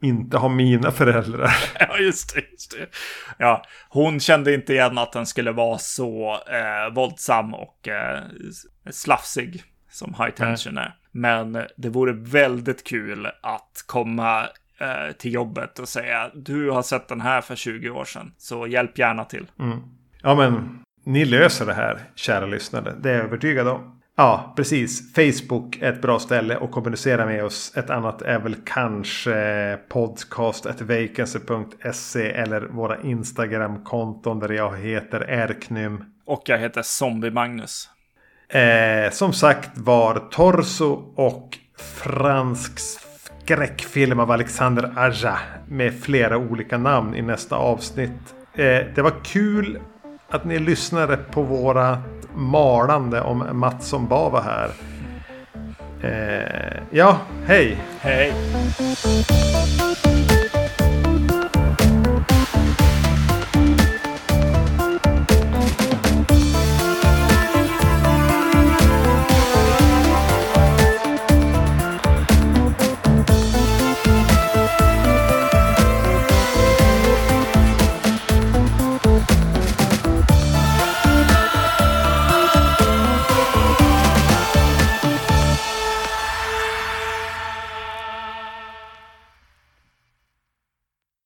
inte har mina föräldrar. Ja, just det, just det. Ja, hon kände inte igen att den skulle vara så eh, våldsam och eh, slafsig som high tension är. Men det vore väldigt kul att komma eh, till jobbet och säga du har sett den här för 20 år sedan, så hjälp gärna till. Ja men ni löser det här kära lyssnare. Det är jag övertygad om. Ja precis. Facebook är ett bra ställe att kommunicera med oss. Ett annat är väl kanske podcast.vacancy.se eller våra Instagram-konton där jag heter Erknym. Och jag heter Zombie Magnus. Eh, som sagt var Torso och fransk skräckfilm av Alexander Aja med flera olika namn i nästa avsnitt. Eh, det var kul att ni lyssnade på våra malande om Mattsson Bava här. Eh, ja, hej! Hej!